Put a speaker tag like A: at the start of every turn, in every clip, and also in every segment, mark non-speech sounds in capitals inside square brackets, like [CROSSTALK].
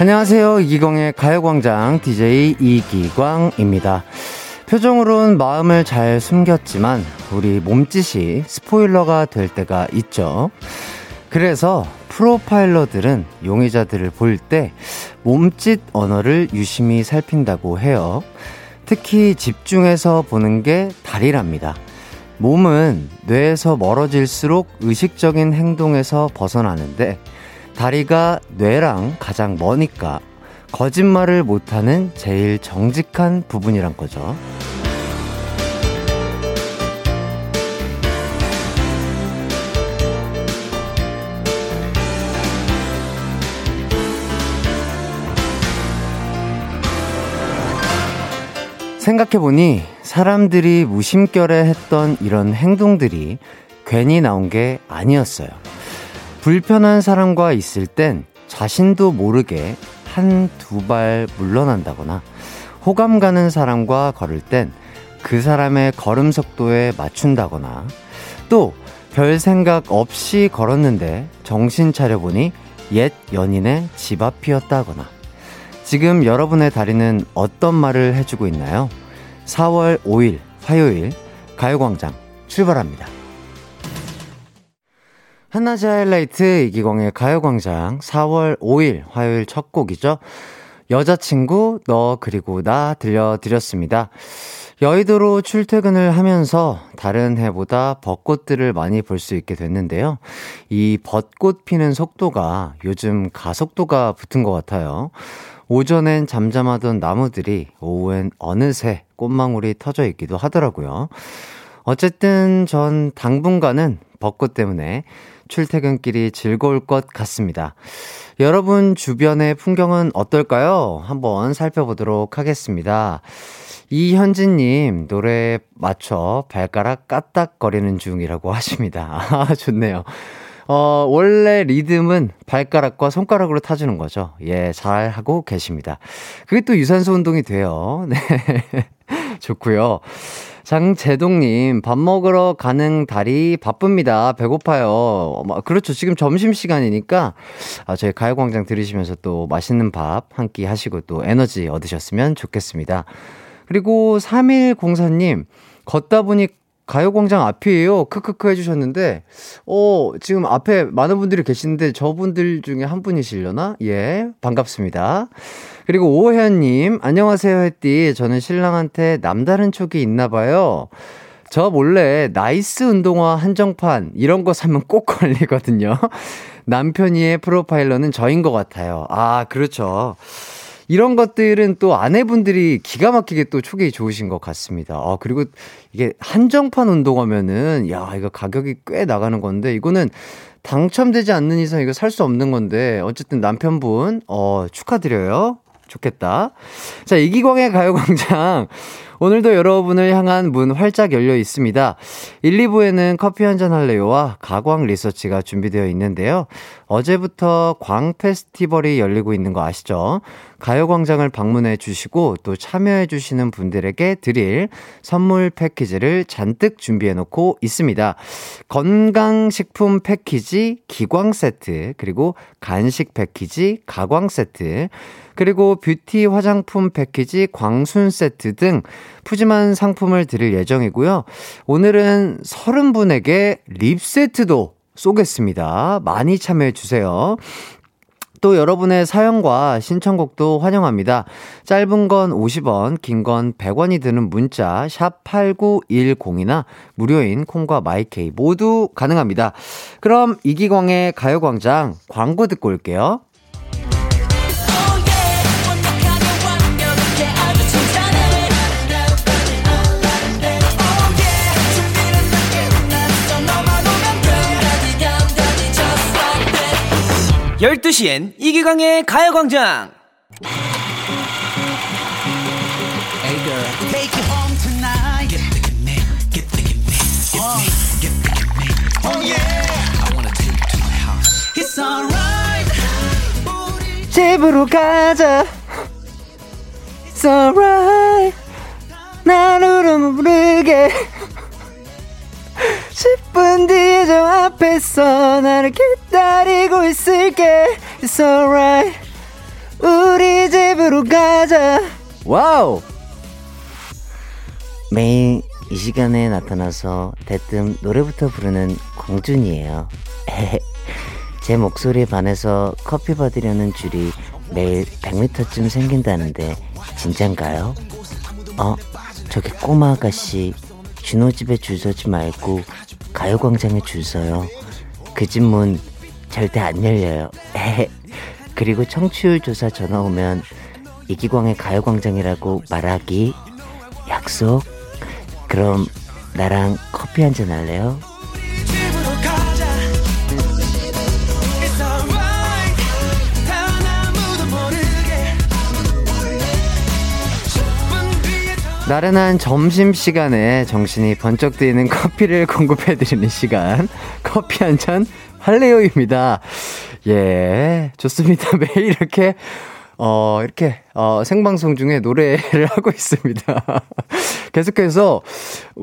A: 안녕하세요. 이기광의 가요광장 DJ 이기광입니다. 표정으로는 마음을 잘 숨겼지만 우리 몸짓이 스포일러가 될 때가 있죠. 그래서 프로파일러들은 용의자들을 볼 때 몸짓 언어를 유심히 살핀다고 해요. 특히 집중해서 보는 게 다리랍니다. 몸은 뇌에서 멀어질수록 의식적인 행동에서 벗어나는데 다리가 뇌랑 가장 머니까 거짓말을 못하는 제일 정직한 부분이란 거죠. 생각해보니 사람들이 무심결에 했던 이런 행동들이 괜히 나온 게 아니었어요. 불편한 사람과 있을 땐 자신도 모르게 한 두 발 물러난다거나 호감 가는 사람과 걸을 땐 그 사람의 걸음 속도에 맞춘다거나 또 별 생각 없이 걸었는데 정신 차려보니 옛 연인의 집 앞이었다거나 지금 여러분의 다리는 어떤 말을 해주고 있나요? 4월 5일 화요일 가요광장 출발합니다. 한낮의 하이라이트 이기광의 가요광장 4월 5일 화요일 첫 곡이죠. 여자친구 너 그리고 나 들려드렸습니다. 여의도로 출퇴근을 하면서 다른 해보다 벚꽃들을 많이 볼 수 있게 됐는데요. 이 벚꽃 피는 속도가 요즘 가속도가 붙은 것 같아요. 오전엔 잠잠하던 나무들이 오후엔 어느새 꽃망울이 터져 있기도 하더라고요. 어쨌든 전 당분간은 벚꽃 때문에 출퇴근길이 즐거울 것 같습니다. 여러분 주변의 풍경은 어떨까요? 한번 살펴보도록 하겠습니다. 이현진님, 노래에 맞춰 발가락 까딱거리는 중이라고 [LAUGHS] 하십니다. 아, 좋네요. 어, 원래 리듬은 발가락과 손가락으로 타주는 거죠. 예, 잘 하고 계십니다. 그게 또 유산소 운동이 돼요. [LAUGHS] 네. 좋고요. 장재동님, 밥 먹으러 가는 달이 바쁩니다. 배고파요. 그렇죠. 지금 점심시간이니까, 아, 저희 가요광장 들으시면서 또 맛있는 밥 한 끼 하시고 또 에너지 얻으셨으면 좋겠습니다. 그리고 3104님, 걷다 보니 가요광장 앞이에요. 크크크 해주셨는데, 어, 지금 앞에 많은 분들이 계시는데 저분들 중에 한 분이시려나? 예, 반갑습니다. 그리고 오혜연님, 안녕하세요, 햇띠. 저는 신랑한테 남다른 촉이 있나 봐요. 저 몰래 나이키 운동화 한정판, 이런 거 사면 꼭 걸리거든요. [LAUGHS] 남편이의 프로파일러는 저인 것 같아요. 아, 그렇죠. 이런 것들은 또 아내분들이 기가 막히게 또 촉이 좋으신 것 같습니다. 아, 그리고 이게 한정판 운동하면은, 야, 이거 가격이 꽤 나가는 건데, 이거는 당첨되지 않는 이상 이거 살 수 없는 건데, 어쨌든 남편분, 어, 축하드려요. 좋겠다. 자, 이기광의 가요광장. 오늘도 여러분을 향한 문 활짝 열려 있습니다. 1, 2부에는 커피 한잔 할래요와 가광 리서치가 준비되어 있는데요. 어제부터 광 페스티벌이 열리고 있는 거 아시죠? 가요광장을 방문해 주시고 또 참여해 주시는 분들에게 드릴 선물 패키지를 잔뜩 준비해 놓고 있습니다. 건강식품 패키지 기광 세트, 그리고 간식 패키지 가광 세트, 그리고 뷰티 화장품 패키지 광순 세트 등 푸짐한 상품을 드릴 예정이고요. 오늘은 30분에게 립 세트도 쏘겠습니다. 많이 참여해 주세요. 또 여러분의 사연과 신청곡도 환영합니다. 짧은 건 50원, 긴 건 100원이 드는 문자 샵 8910이나 무료인 콩과 마이케이 모두 가능합니다. 그럼 이기광의 가요 광장 광고 듣고 올게요.
B: 12시엔 이기광의 가요광장!
A: 집으로 가자. It's alright. 난 모르게. 10분 뒤에 저 앞에서 나를 기다리고 있을게 It's alright 우리 집으로 가자. Wow! 매일 이 시간에 나타나서 대뜸 노래부터 부르는 공준이에요. [LAUGHS] 제 목소리에 반해서 커피 받으려는 줄이 매일 100m쯤 생긴다는데 진짠가요? 어, 저기 꼬마 아가씨 준호 집에 줄 서지 말고 가요광장에 줄 서요. 그 집 문 절대 안 열려요. 그리고 청취율 조사 전화 오면 이기광의 가요광장이라고 말하기 약속. 그럼 나랑 커피 한 잔 할래요? 나른한 점심시간에 정신이 번쩍 뜨이는 커피를 [LAUGHS] 공급해드리는 시간. 커피 한 잔 할래요입니다. 예, 좋습니다. [LAUGHS] 매일 이렇게, 어, 이렇게, 어, 생방송 중에 노래를 [LAUGHS] 하고 있습니다. 계속해서,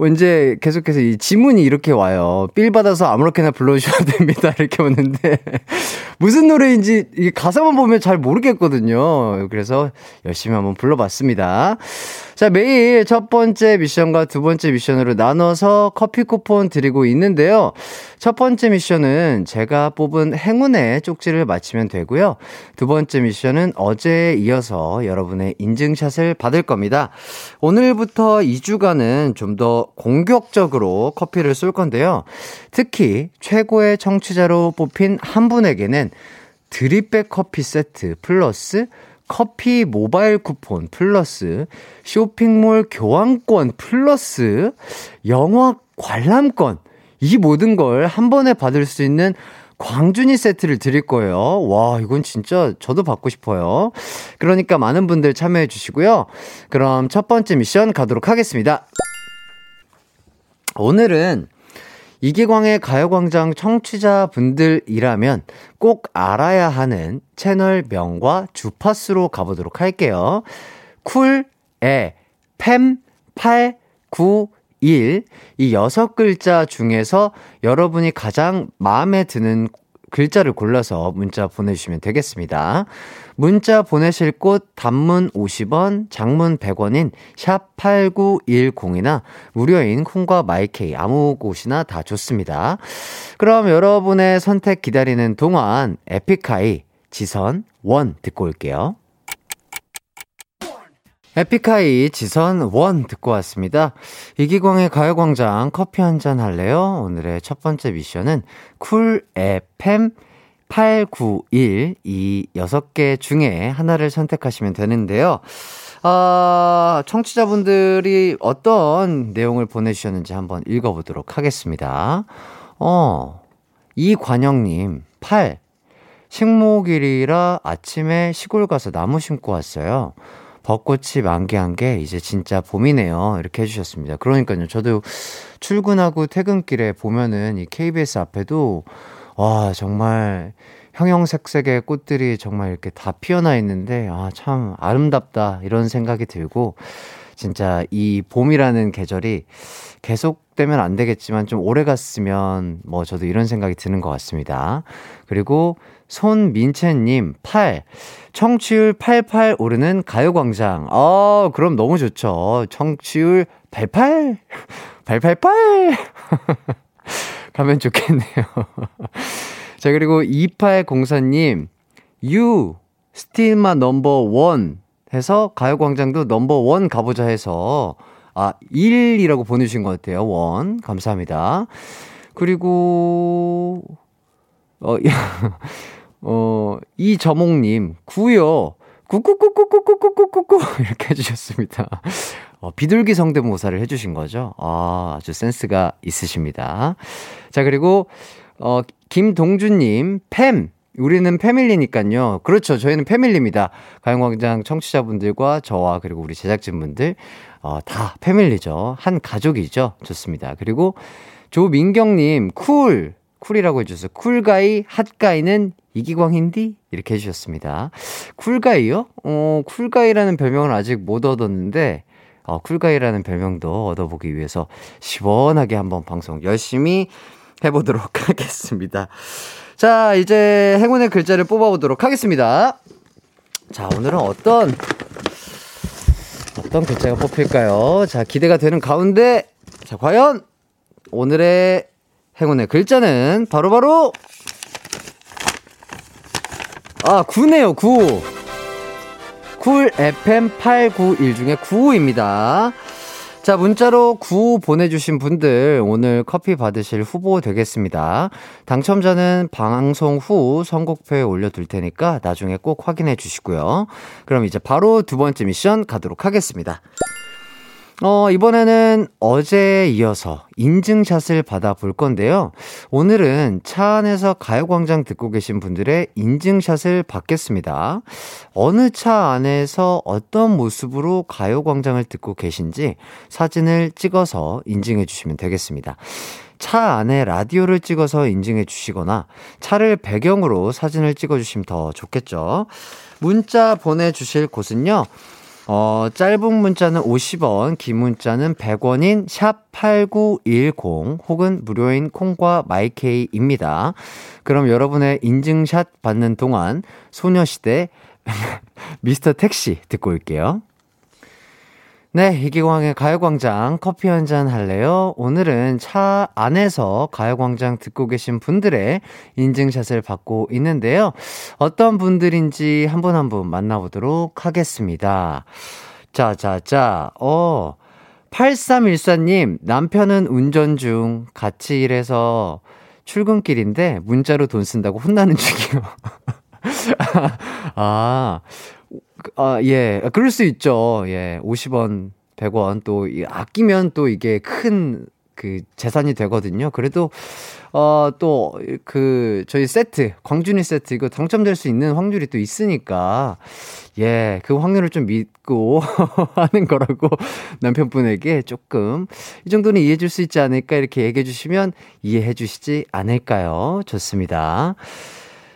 A: 이제 계속해서 이 지문이 이렇게 와요. 삘 받아서 아무렇게나 불러주셔도 [LAUGHS] 됩니다. 이렇게 오는데. 무슨 노래인지 이 가사만 보면 잘 모르겠거든요. 그래서 열심히 한번 불러봤습니다. 자, 매일 첫 번째 미션과 두 번째 미션으로 나눠서 커피 쿠폰 드리고 있는데요. 첫 번째 미션은 제가 뽑은 행운의 쪽지를 맞히면 되고요. 두 번째 미션은 어제에 이어서 여러분의 인증샷을 받을 겁니다. 오늘부터 2주간은 좀더 공격적으로 커피를 쏠 건데요. 특히 최고의 청취자로 뽑힌 한 분에게는 드립백 커피 세트 플러스 커피 모바일 쿠폰 플러스 쇼핑몰 교환권 플러스 영화 관람권 이 모든 걸 한 번에 받을 수 있는 광준이 세트를 드릴 거예요. 와, 이건 진짜 저도 받고 싶어요. 그러니까 많은 분들 참여해 주시고요. 그럼 첫 번째 미션 가도록 하겠습니다. 오늘은 이기광의 가요광장 청취자분들이라면 꼭 알아야 하는 채널 명과 주파수로 가보도록 할게요. 쿨, 에, 팸, 8, 9, 1. 이 여섯 글자 중에서 여러분이 가장 마음에 드는 글자를 골라서 문자 보내주시면 되겠습니다. 문자 보내실 곳 단문 50원, 장문 100원인 샵 8910이나 무료인 콩과 마이케이 아무 곳이나 다 좋습니다. 그럼 여러분의 선택 기다리는 동안 에픽하이 지선 One 듣고 올게요. 에픽하이 지선 One 듣고 왔습니다. 이기광의 가요광장 커피 한 잔 할래요? 오늘의 첫 번째 미션은 쿨 FM 891이 여섯 개 중에 하나를 선택하시면 되는데요. 아, 청취자분들이 어떤 내용을 보내주셨는지 한번 읽어보도록 하겠습니다. 어, 이관영님, 8. 식목일이라 아침에 시골 가서 나무 심고 왔어요. 벚꽃이 만개한 게 이제 진짜 봄이네요. 이렇게 해주셨습니다. 그러니까요. 저도 출근하고 퇴근길에 보면은 이 KBS 앞에도 와, 정말 형형색색의 꽃들이 정말 이렇게 다 피어나 있는데, 아, 참 아름답다. 이런 생각이 들고, 진짜 이 봄이라는 계절이 계속되면 안 되겠지만 좀 오래 갔으면 뭐 저도 이런 생각이 드는 것 같습니다. 그리고 손민채님, 8. 청취율 88 오르는 가요광장. 어, 그럼 너무 좋죠. 청취율 88? 888? [LAUGHS] 가면 좋겠네요. [LAUGHS] 자, 그리고 2804님, 유, 스틸마 넘버 원 해서 가요광장도 넘버 원 가보자 해서, 아, 1이라고 보내주신 것 같아요. One. 감사합니다. 그리고, 어, [LAUGHS] 어, 이저몽님, 구요. 꾸꾸꾸꾸꾸꾸꾸꾸꾸 이렇게 해주셨습니다. 어, 비둘기 성대모사를 해주신 거죠. 아, 아주 센스가 있으십니다. 자, 그리고, 어, 김동준님, Fam. 우리는 family니까요. 그렇죠. 저희는 family입니다. 가요광장 청취자분들과 저와 그리고 우리 제작진분들, 어, 다 family죠. 한 가족이죠. 좋습니다. 그리고 조민경님, Cool. Cool이라고 해주셔서 cool guy, hot guy는 이기광인디? 이렇게 해주셨습니다. Cool guy요? 어, cool guy라는 별명을 아직 못 얻었는데, 어, cool guy라는 별명도 얻어보기 위해서 시원하게 한번 방송 열심히 해보도록 [LAUGHS] 하겠습니다. 자, 이제 행운의 글자를 뽑아보도록 하겠습니다. 자, 오늘은 어떤, 어떤 글자가 뽑힐까요? 자, 기대가 되는 가운데, 자, 과연 오늘의 행운의 글자는 바로 바로, 바로 아, 9네요, 9. 쿨 FM 891 중에 9입니다. 자, 문자로 구 보내주신 분들 오늘 커피 받으실 후보 되겠습니다. 당첨자는 방송 후 선곡표에 올려둘 테니까 나중에 꼭 확인해 주시고요. 그럼 이제 바로 두 번째 미션 가도록 하겠습니다. 어, 이번에는 어제에 이어서 인증샷을 받아볼 건데요. 오늘은 차 안에서 가요광장 듣고 계신 분들의 인증샷을 받겠습니다. 어느 차 안에서 어떤 모습으로 가요광장을 듣고 계신지 사진을 찍어서 인증해 주시면 되겠습니다. 차 안에 라디오를 찍어서 인증해 주시거나 차를 배경으로 사진을 찍어 주시면 더 좋겠죠. 문자 보내주실 곳은요. 어, 짧은 문자는 50원, 긴 문자는 100원인 샵 8910 혹은 무료인 콩과 마이케이입니다. 그럼 여러분의 인증샷 받는 동안 소녀시대 [LAUGHS] 미스터 택시 듣고 올게요. 네, 이기광의 가요광장 커피 한 잔 할래요? 오늘은 차 안에서 가요광장 듣고 계신 분들의 인증샷을 받고 있는데요. 어떤 분들인지 한 분 한 분 만나보도록 하겠습니다. 자, 자, 자, 어, 8314님, 남편은 운전 중 같이 일해서 출근길인데 문자로 돈 쓴다고 혼나는 중이요. [LAUGHS] 아, 아, 예. 그럴 수 있죠. 예. 50원, 100원 또 아끼면 또 이게 큰 그 재산이 되거든요. 그래도 어 또 그 저희 세트 광준이 세트 이거 당첨될 수 있는 확률이 또 있으니까 예, 그 확률을 좀 믿고 [LAUGHS] 하는 거라고 [LAUGHS] 남편분에게 조금 이 정도는 이해해 줄 수 있지 않을까 이렇게 얘기해 주시면 이해해 주시지 않을까요? 좋습니다.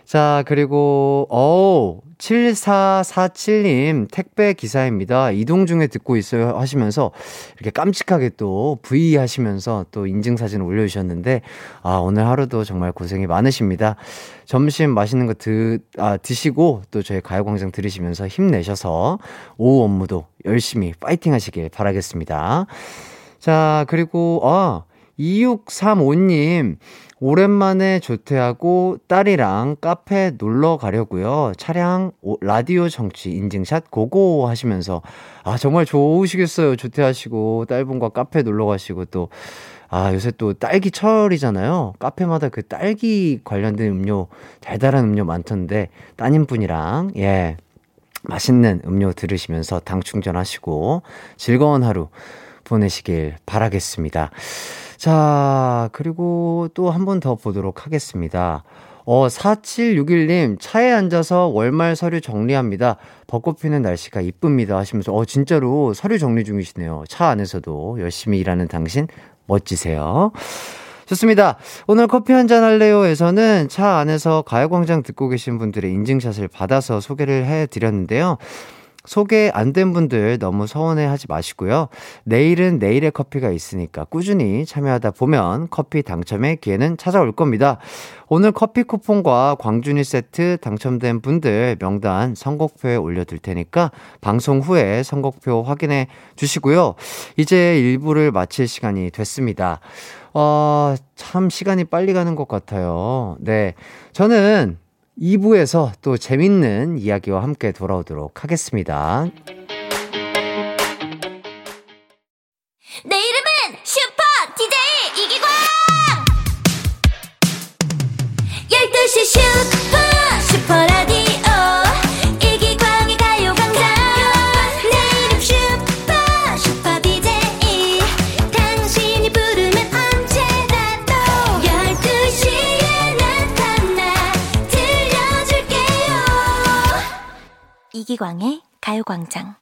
A: 자, 그리고, 어우, 7447님, 택배 기사입니다. 이동 중에 듣고 있어요 하시면서, 이렇게 깜찍하게 또 V 하시면서 또 인증사진 올려주셨는데, 아, 오늘 하루도 정말 고생이 많으십니다. 점심 맛있는 거 드, 아, 드시고, 또 저희 가요광장 들으시면서 힘내셔서, 오후 업무도 열심히 파이팅 하시길 바라겠습니다. 자, 그리고, 아, 2635님, 오랜만에 조퇴하고 딸이랑 카페 놀러 가려고요. 차량 라디오 정치 인증샷 고고 하시면서 아 정말 좋으시겠어요. 조퇴하시고 딸분과 카페 놀러 가시고 또 아, 요새 또 딸기 철이잖아요. 카페마다 그 딸기 관련된 음료, 달달한 음료 많던데, 따님분이랑, 예, 맛있는 음료 들으시면서 당 충전하시고, 즐거운 하루 보내시길 바라겠습니다. 자, 그리고 또 한 번 더 보도록 하겠습니다. 어, 4761님, 차에 앉아서 월말 서류 정리합니다. 벚꽃 피는 날씨가 이쁩니다. 하시면서, 어, 진짜로 서류 정리 중이시네요. 차 안에서도 열심히 일하는 당신, 멋지세요. 좋습니다. 오늘 커피 한 잔 할래요에서는 차 안에서 가요광장 듣고 계신 분들의 인증샷을 받아서 소개를 해 드렸는데요. 소개 안 된 분들 너무 서운해 하지 마시고요. 내일은 내일의 커피가 있으니까 꾸준히 참여하다 보면 커피 당첨의 기회는 찾아올 겁니다. 오늘 커피 쿠폰과 광준이 세트 당첨된 분들 명단 선곡표에 올려둘 테니까 방송 후에 선곡표 확인해 주시고요. 이제 1부를 마칠 시간이 됐습니다. 어, 참 시간이 빨리 가는 것 같아요. 네. 저는 2부에서 또 재밌는 이야기와 함께 돌아오도록 하겠습니다.
C: 내 이름은 슈퍼 DJ 이기광! 12시 슈 이기광의 가요광장.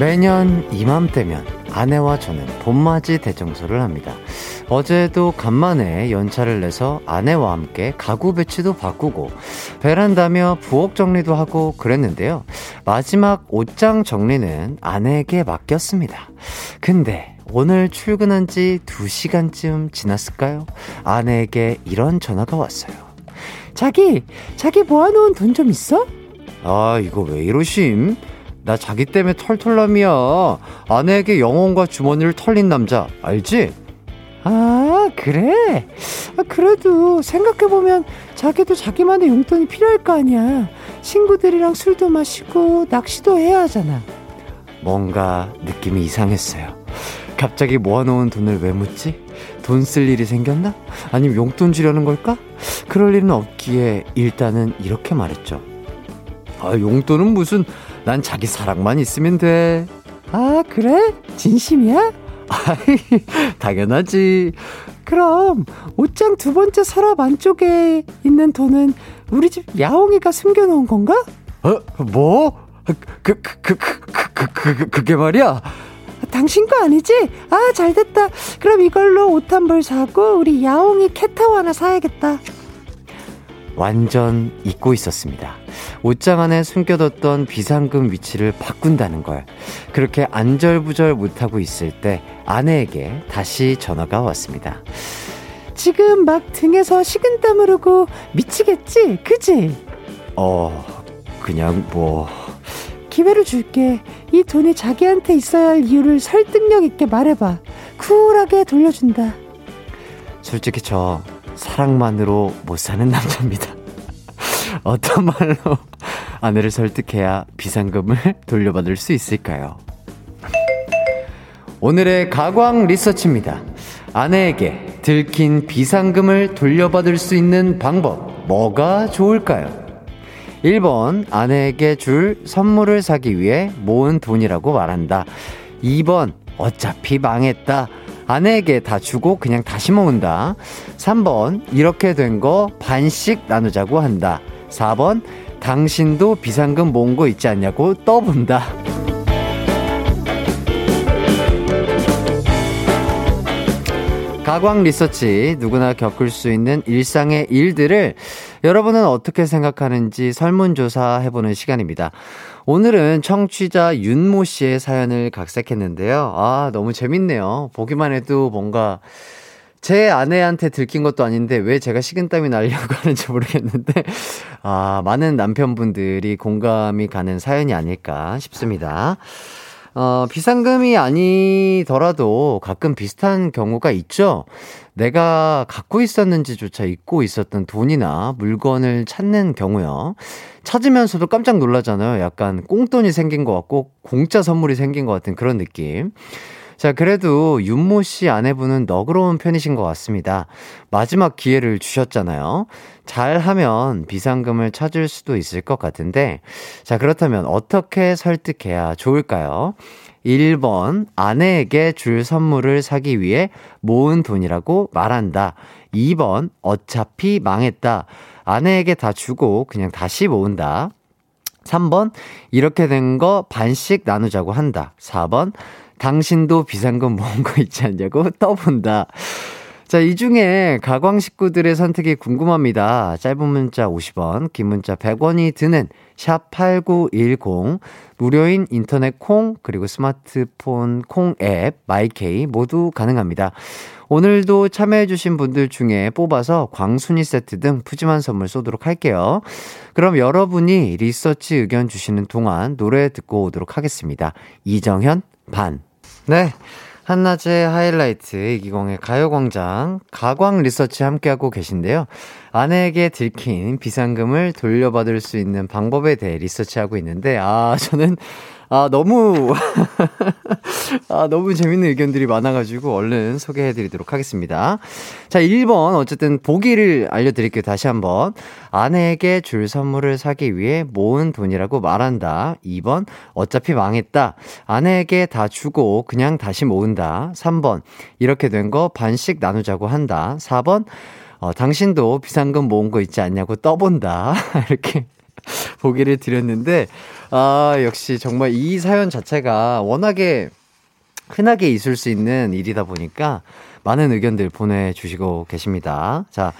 A: 매년 이맘때면 아내와 저는 봄맞이 대청소를 합니다. 어제도 간만에 연차를 내서 아내와 함께 가구 배치도 바꾸고 베란다며 부엌 정리도 하고 그랬는데요. 마지막 옷장 정리는 아내에게 맡겼습니다. 근데 오늘 출근한 지 2시간쯤 지났을까요? 아내에게 이런 전화가 왔어요.
D: 자기, 자기 모아놓은 돈 좀 있어?
A: 아, 이거 왜 이러심? 나 자기 때문에 털털남이야. 아내에게 영혼과 주머니를 털린 남자, 알지?
D: 아, 그래? 아, 그래도 생각해보면 자기도 자기만의 용돈이 필요할 거 아니야. 친구들이랑 술도 마시고 낚시도 해야 하잖아.
A: 뭔가 느낌이 이상했어요. 갑자기 모아놓은 돈을 왜 묻지? 돈 쓸 일이 생겼나? 아니면 용돈 주려는 걸까? 그럴 일은 없기에 일단은 이렇게 말했죠. 아, 용돈은 무슨, 난 자기 사랑만 있으면 돼.
D: 아, 그래? 진심이야?
A: 아이, 당연하지.
D: 그럼 옷장 두 번째 서랍 안쪽에 있는 돈은 우리 집 야옹이가 숨겨놓은 건가?
A: 어? 뭐? 그, 그, 그, 그, 그, 그, 그, 그게 말이야?
D: 당신 거 아니지? 아, 잘 됐다. 그럼 이걸로 옷 한 벌 사고 우리 야옹이 캣타워 하나 사야겠다.
A: 완전 잊고 있었습니다. 옷장 안에 숨겨뒀던 비상금 위치를 바꾼다는 걸. 그렇게 안절부절 못하고 있을 때 아내에게 다시 전화가 왔습니다.
D: 지금 막 등에서 식은땀 흐르고 미치겠지? 그지?
A: 어, 그냥 뭐.
D: 기회를 줄게. 이 돈이 자기한테 있어야 할 이유를 설득력 있게 말해봐. 쿨하게 돌려준다.
A: 솔직히 저 사랑만으로 못 사는 남자입니다. [LAUGHS] 어떤 말로 아내를 설득해야 비상금을 [LAUGHS] 돌려받을 수 있을까요? 오늘의 가광 리서치입니다. 아내에게 들킨 비상금을 돌려받을 수 있는 방법, 뭐가 좋을까요? 1번, 아내에게 줄 선물을 사기 위해 모은 돈이라고 말한다. 2번, 어차피 망했다. 아내에게 다 주고 그냥 다시 모은다. 3번, 이렇게 된 거 반씩 나누자고 한다. 4번, 당신도 비상금 모은 거 있지 않냐고 떠본다. 가광 리서치 누구나 겪을 수 있는 일상의 일들을 여러분은 어떻게 생각하는지 설문조사 해보는 시간입니다. 오늘은 청취자 윤모 씨의 사연을 각색했는데요. 아, 너무 재밌네요. 보기만 해도 뭔가 제 아내한테 들킨 것도 아닌데 왜 제가 식은땀이 나려고 [LAUGHS] 하는지 모르겠는데, 아, 많은 남편분들이 공감이 가는 사연이 아닐까 싶습니다. 어, 비상금이 아니더라도 가끔 비슷한 경우가 있죠. 내가 갖고 있었는지조차 잊고 있었던 돈이나 물건을 찾는 경우요. 찾으면서도 깜짝 놀라잖아요. 약간 꽁돈이 생긴 것 같고 공짜 선물이 생긴 것 같은 그런 느낌. 자, 그래도 윤모 씨 아내분은 너그러운 편이신 것 같습니다. 마지막 기회를 주셨잖아요. 잘 하면 비상금을 찾을 수도 있을 것 같은데, 자, 그렇다면 어떻게 설득해야 좋을까요? 1번, 아내에게 줄 선물을 사기 위해 모은 돈이라고 말한다. 2번, 어차피 망했다. 아내에게 다 주고 그냥 다시 모은다. 3번, 이렇게 된 거 반씩 나누자고 한다. 4번, 당신도 비상금 모은 거 있지 않냐고 [LAUGHS] 떠본다. 자, 이 중에 가광 식구들의 선택이 궁금합니다. 짧은 문자 50원, 긴 문자 100원이 드는 샵8910, 무료인 인터넷 콩, 그리고 스마트폰 콩 앱, 마이케이 모두 가능합니다. 오늘도 참여해주신 분들 중에 뽑아서 광순이 세트 등 푸짐한 선물 쏘도록 할게요. 그럼 여러분이 리서치 의견 주시는 동안 노래 듣고 오도록 하겠습니다. 이정현, 반. 네. 한낮의 하이라이트 이기광의 가요광장 가광 리서치 함께하고 계신데요. 아내에게 들킨 비상금을 돌려받을 수 있는 방법에 대해 리서치하고 있는데 아 저는 아, 너무, [LAUGHS] 아, 너무 재밌는 의견들이 많아가지고 얼른 소개해드리도록 하겠습니다. 자, 1번. 어쨌든 보기를 알려드릴게요. 다시 한 번. 아내에게 줄 선물을 사기 위해 모은 돈이라고 말한다. 2번. 어차피 망했다. 아내에게 다 주고 그냥 다시 모은다. 3번. 이렇게 된 거 반씩 나누자고 한다. 4번. 어, 당신도 비상금 모은 거 있지 않냐고 떠본다. [LAUGHS] 이렇게 [LAUGHS] 보기를 드렸는데, 아, 역시 정말 이 사연 자체가 워낙에 흔하게 있을 수 있는 일이다 보니까 많은 의견들 보내주시고 계십니다. 자,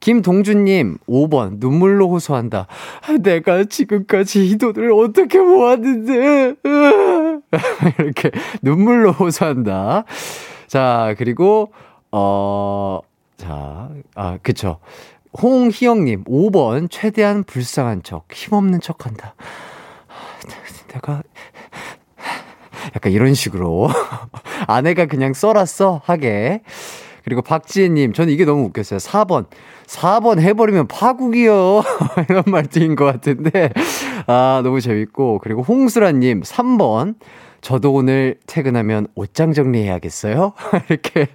A: 김동준님, 5번, 눈물로 호소한다. [LAUGHS] 내가 지금까지 이 돈을 어떻게 모았는데. [LAUGHS] 이렇게 눈물로 호소한다. 자, 그리고, 어, 자, 아, 그쵸. 홍희영님, 5번, 최대한 불쌍한 척, 힘없는 척 한다. 내가, 약간 이런 식으로. [LAUGHS] 아내가 그냥 썰었어? 하게. 그리고 박지혜님, 저는 이게 너무 웃겼어요. 4번. 4번 해버리면 파국이요. [LAUGHS] 이런 말투인 것 같은데. 아, 너무 재밌고. 그리고 홍수라님, 3번. 저도 오늘 퇴근하면 옷장 정리해야겠어요? [LAUGHS] 이렇게,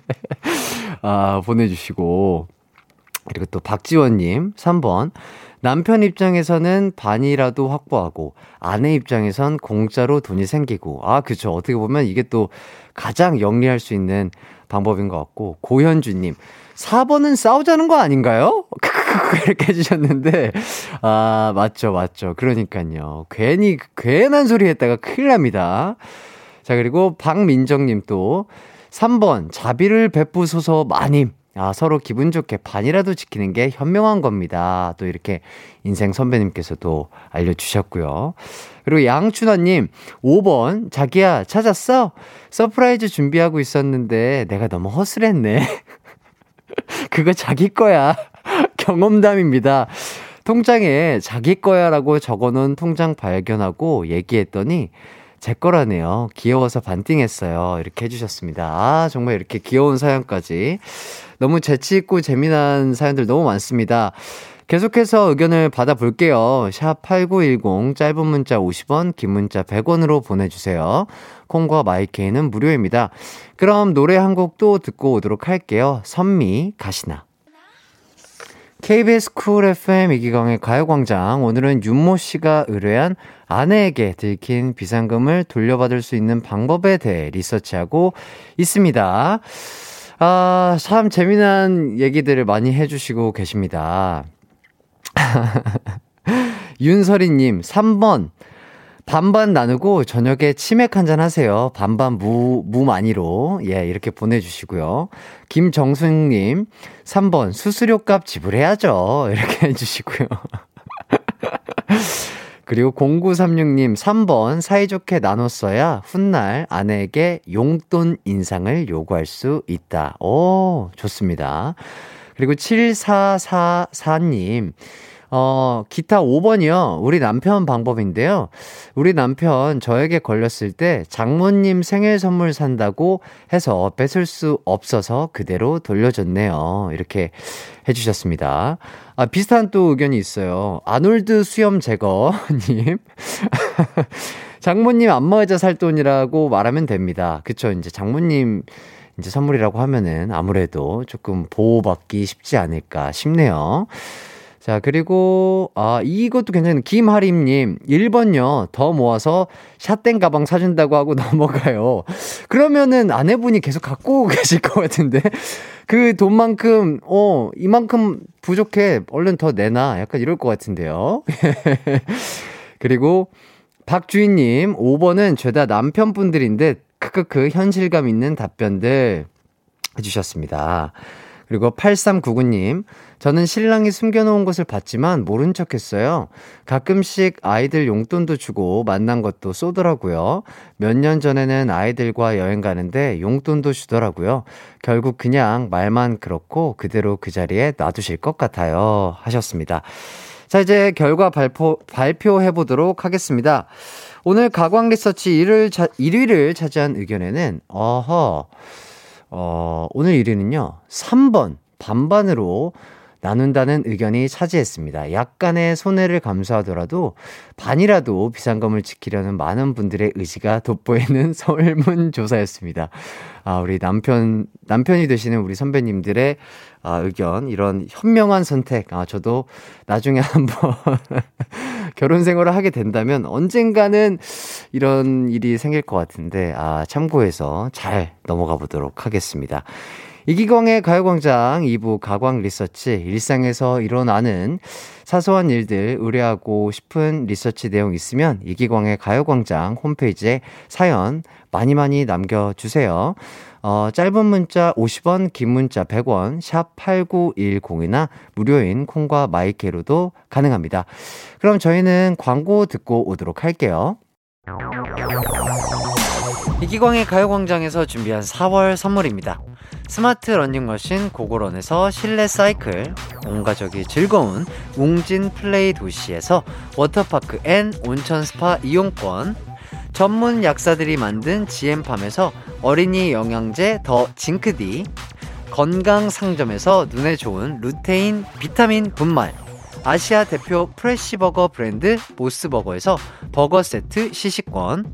A: 아, 보내주시고. 그리고 또 박지원님, 3번. 남편 입장에서는 반이라도 확보하고, 아내 입장에선 공짜로 돈이 생기고, 아, 그쵸. 어떻게 보면 이게 또 가장 영리할 수 있는 방법인 것 같고, 고현주님, 4번은 싸우자는 거 아닌가요? [LAUGHS] 이렇게 해주셨는데, 아, 맞죠, 맞죠. 그러니까요. 괜히, 괜한 소리 했다가 큰일 납니다. 자, 그리고 박민정님 또, 3번, 자비를 베푸소서 마님. 아, 서로 기분 좋게 반이라도 지키는 게 현명한 겁니다. 또 이렇게 인생 선배님께서도 알려주셨고요. 그리고 양춘화님, 5번, 자기야, 찾았어? surprise 준비하고 있었는데 내가 너무 허술했네. [LAUGHS] 그거 자기 거야. [LAUGHS] 경험담입니다. 통장에 자기 거야라고 적어 놓은 통장 발견하고 얘기했더니 제 거라네요. 귀여워서 반띵했어요. 이렇게 해주셨습니다. 아, 정말 이렇게 귀여운 사연까지. 너무 재치있고 재미난 사연들 너무 많습니다. 계속해서 의견을 받아볼게요. 샵 8910, 짧은 문자 50원, 긴 문자 100원으로 보내주세요. 콩과 마이케이는 무료입니다. 그럼 노래 한곡또 듣고 오도록 할게요. 선미, 가시나. KBS 쿨 FM 이기광의 가요광장. 오늘은 윤모 씨가 의뢰한 아내에게 들킨 비상금을 돌려받을 수 있는 방법에 대해 리서치하고 있습니다. 아, 참 재미난 얘기들을 많이 해주시고 계십니다. [LAUGHS] 윤설이님, 3번. 반반 나누고 저녁에 치맥 한잔 하세요. 반반 무, 무 많이로. 예, 이렇게 보내주시고요. 김정숙님, 3번 수수료 값 지불해야죠. [LAUGHS] 이렇게 해주시고요. 그리고 0936님 3번 사이좋게 나눴어야 훗날 아내에게 용돈 인상을 요구할 수 있다. 오, 좋습니다. 그리고 7444님 어, 기타 5번이요. 우리 남편 방법인데요. 우리 남편 저에게 걸렸을 때 장모님 생일 선물 산다고 해서 뺏을 수 없어서 그대로 돌려줬네요. 이렇게 해주셨습니다. 아, 비슷한 또 의견이 있어요. 아놀드 수염 제거님. [LAUGHS] 장모님 안마의자 살 돈이라고 말하면 됩니다. 그쵸. 이제 장모님 이제 선물이라고 하면은 아무래도 조금 보호받기 쉽지 않을까 싶네요. 자, 그리고, 아, 이것도 괜찮은 김하림님, 1번요. 더 모아서 샷땡 가방 사준다고 하고 [LAUGHS] 넘어가요. 그러면은 아내분이 계속 갖고 [LAUGHS] 계실 것 같은데. 그 돈만큼, 어, 이만큼 부족해. 얼른 더 내놔. 약간 이럴 것 같은데요. [LAUGHS] 그리고, 박주인님, 5번은 죄다 남편분들인데, 크크크, 현실감 있는 답변들 해주셨습니다. 그리고 8399님, 저는 신랑이 숨겨놓은 것을 봤지만 모른 척 했어요. 가끔씩 아이들 용돈도 주고 만난 것도 쏘더라고요. 몇 년 전에는 아이들과 여행 가는데 용돈도 주더라고요. 결국 그냥 말만 그렇고 그대로 그 자리에 놔두실 것 같아요. 하셨습니다. 자, 이제 결과 발표, 발표해 보도록 하겠습니다. 오늘 가광 리서치 1위를, 차, 1위를 차지한 의견에는, 어허, 어, 오늘 1위는요, 3번, 반반으로 나눈다는 의견이 차지했습니다. 약간의 손해를 감수하더라도 반이라도 비상금을 지키려는 많은 분들의 의지가 돋보이는 [LAUGHS] 설문조사였습니다. 아, 우리 남편, 남편이 되시는 우리 선배님들의 아, 의견, 이런 현명한 선택. 아, 저도 나중에 [LAUGHS] 한번 결혼 생활을 하게 된다면 언젠가는 이런 일이 생길 것 같은데, 아, 참고해서 잘 넘어가 보도록 하겠습니다. 이기광의 가요광장 2부 가광 리서치, 일상에서 일어나는 사소한 일들 의뢰하고 싶은 리서치 내용 있으면 이기광의 가요광장 홈페이지에 사연 많이 많이 남겨주세요. 어, 짧은 문자 50원, 긴 문자 100원, 샵 8910이나 무료인 콩과 마이케이로도 가능합니다. 그럼 저희는 광고 듣고 오도록 할게요. 이기광의 가요광장에서 준비한 4월 선물입니다. 스마트 러닝머신 고고런에서 실내 사이클, 온 가족이 즐거운 웅진 플레이 도시에서 워터파크 and 온천 스파 이용권, 전문 약사들이 만든 지엠팜에서 어린이 영양제 더 징크디, 건강 상점에서 눈에 좋은 루테인 비타민 분말, 아시아 대표 fresh 버거 브랜드 모스버거에서 버거 세트 시식권,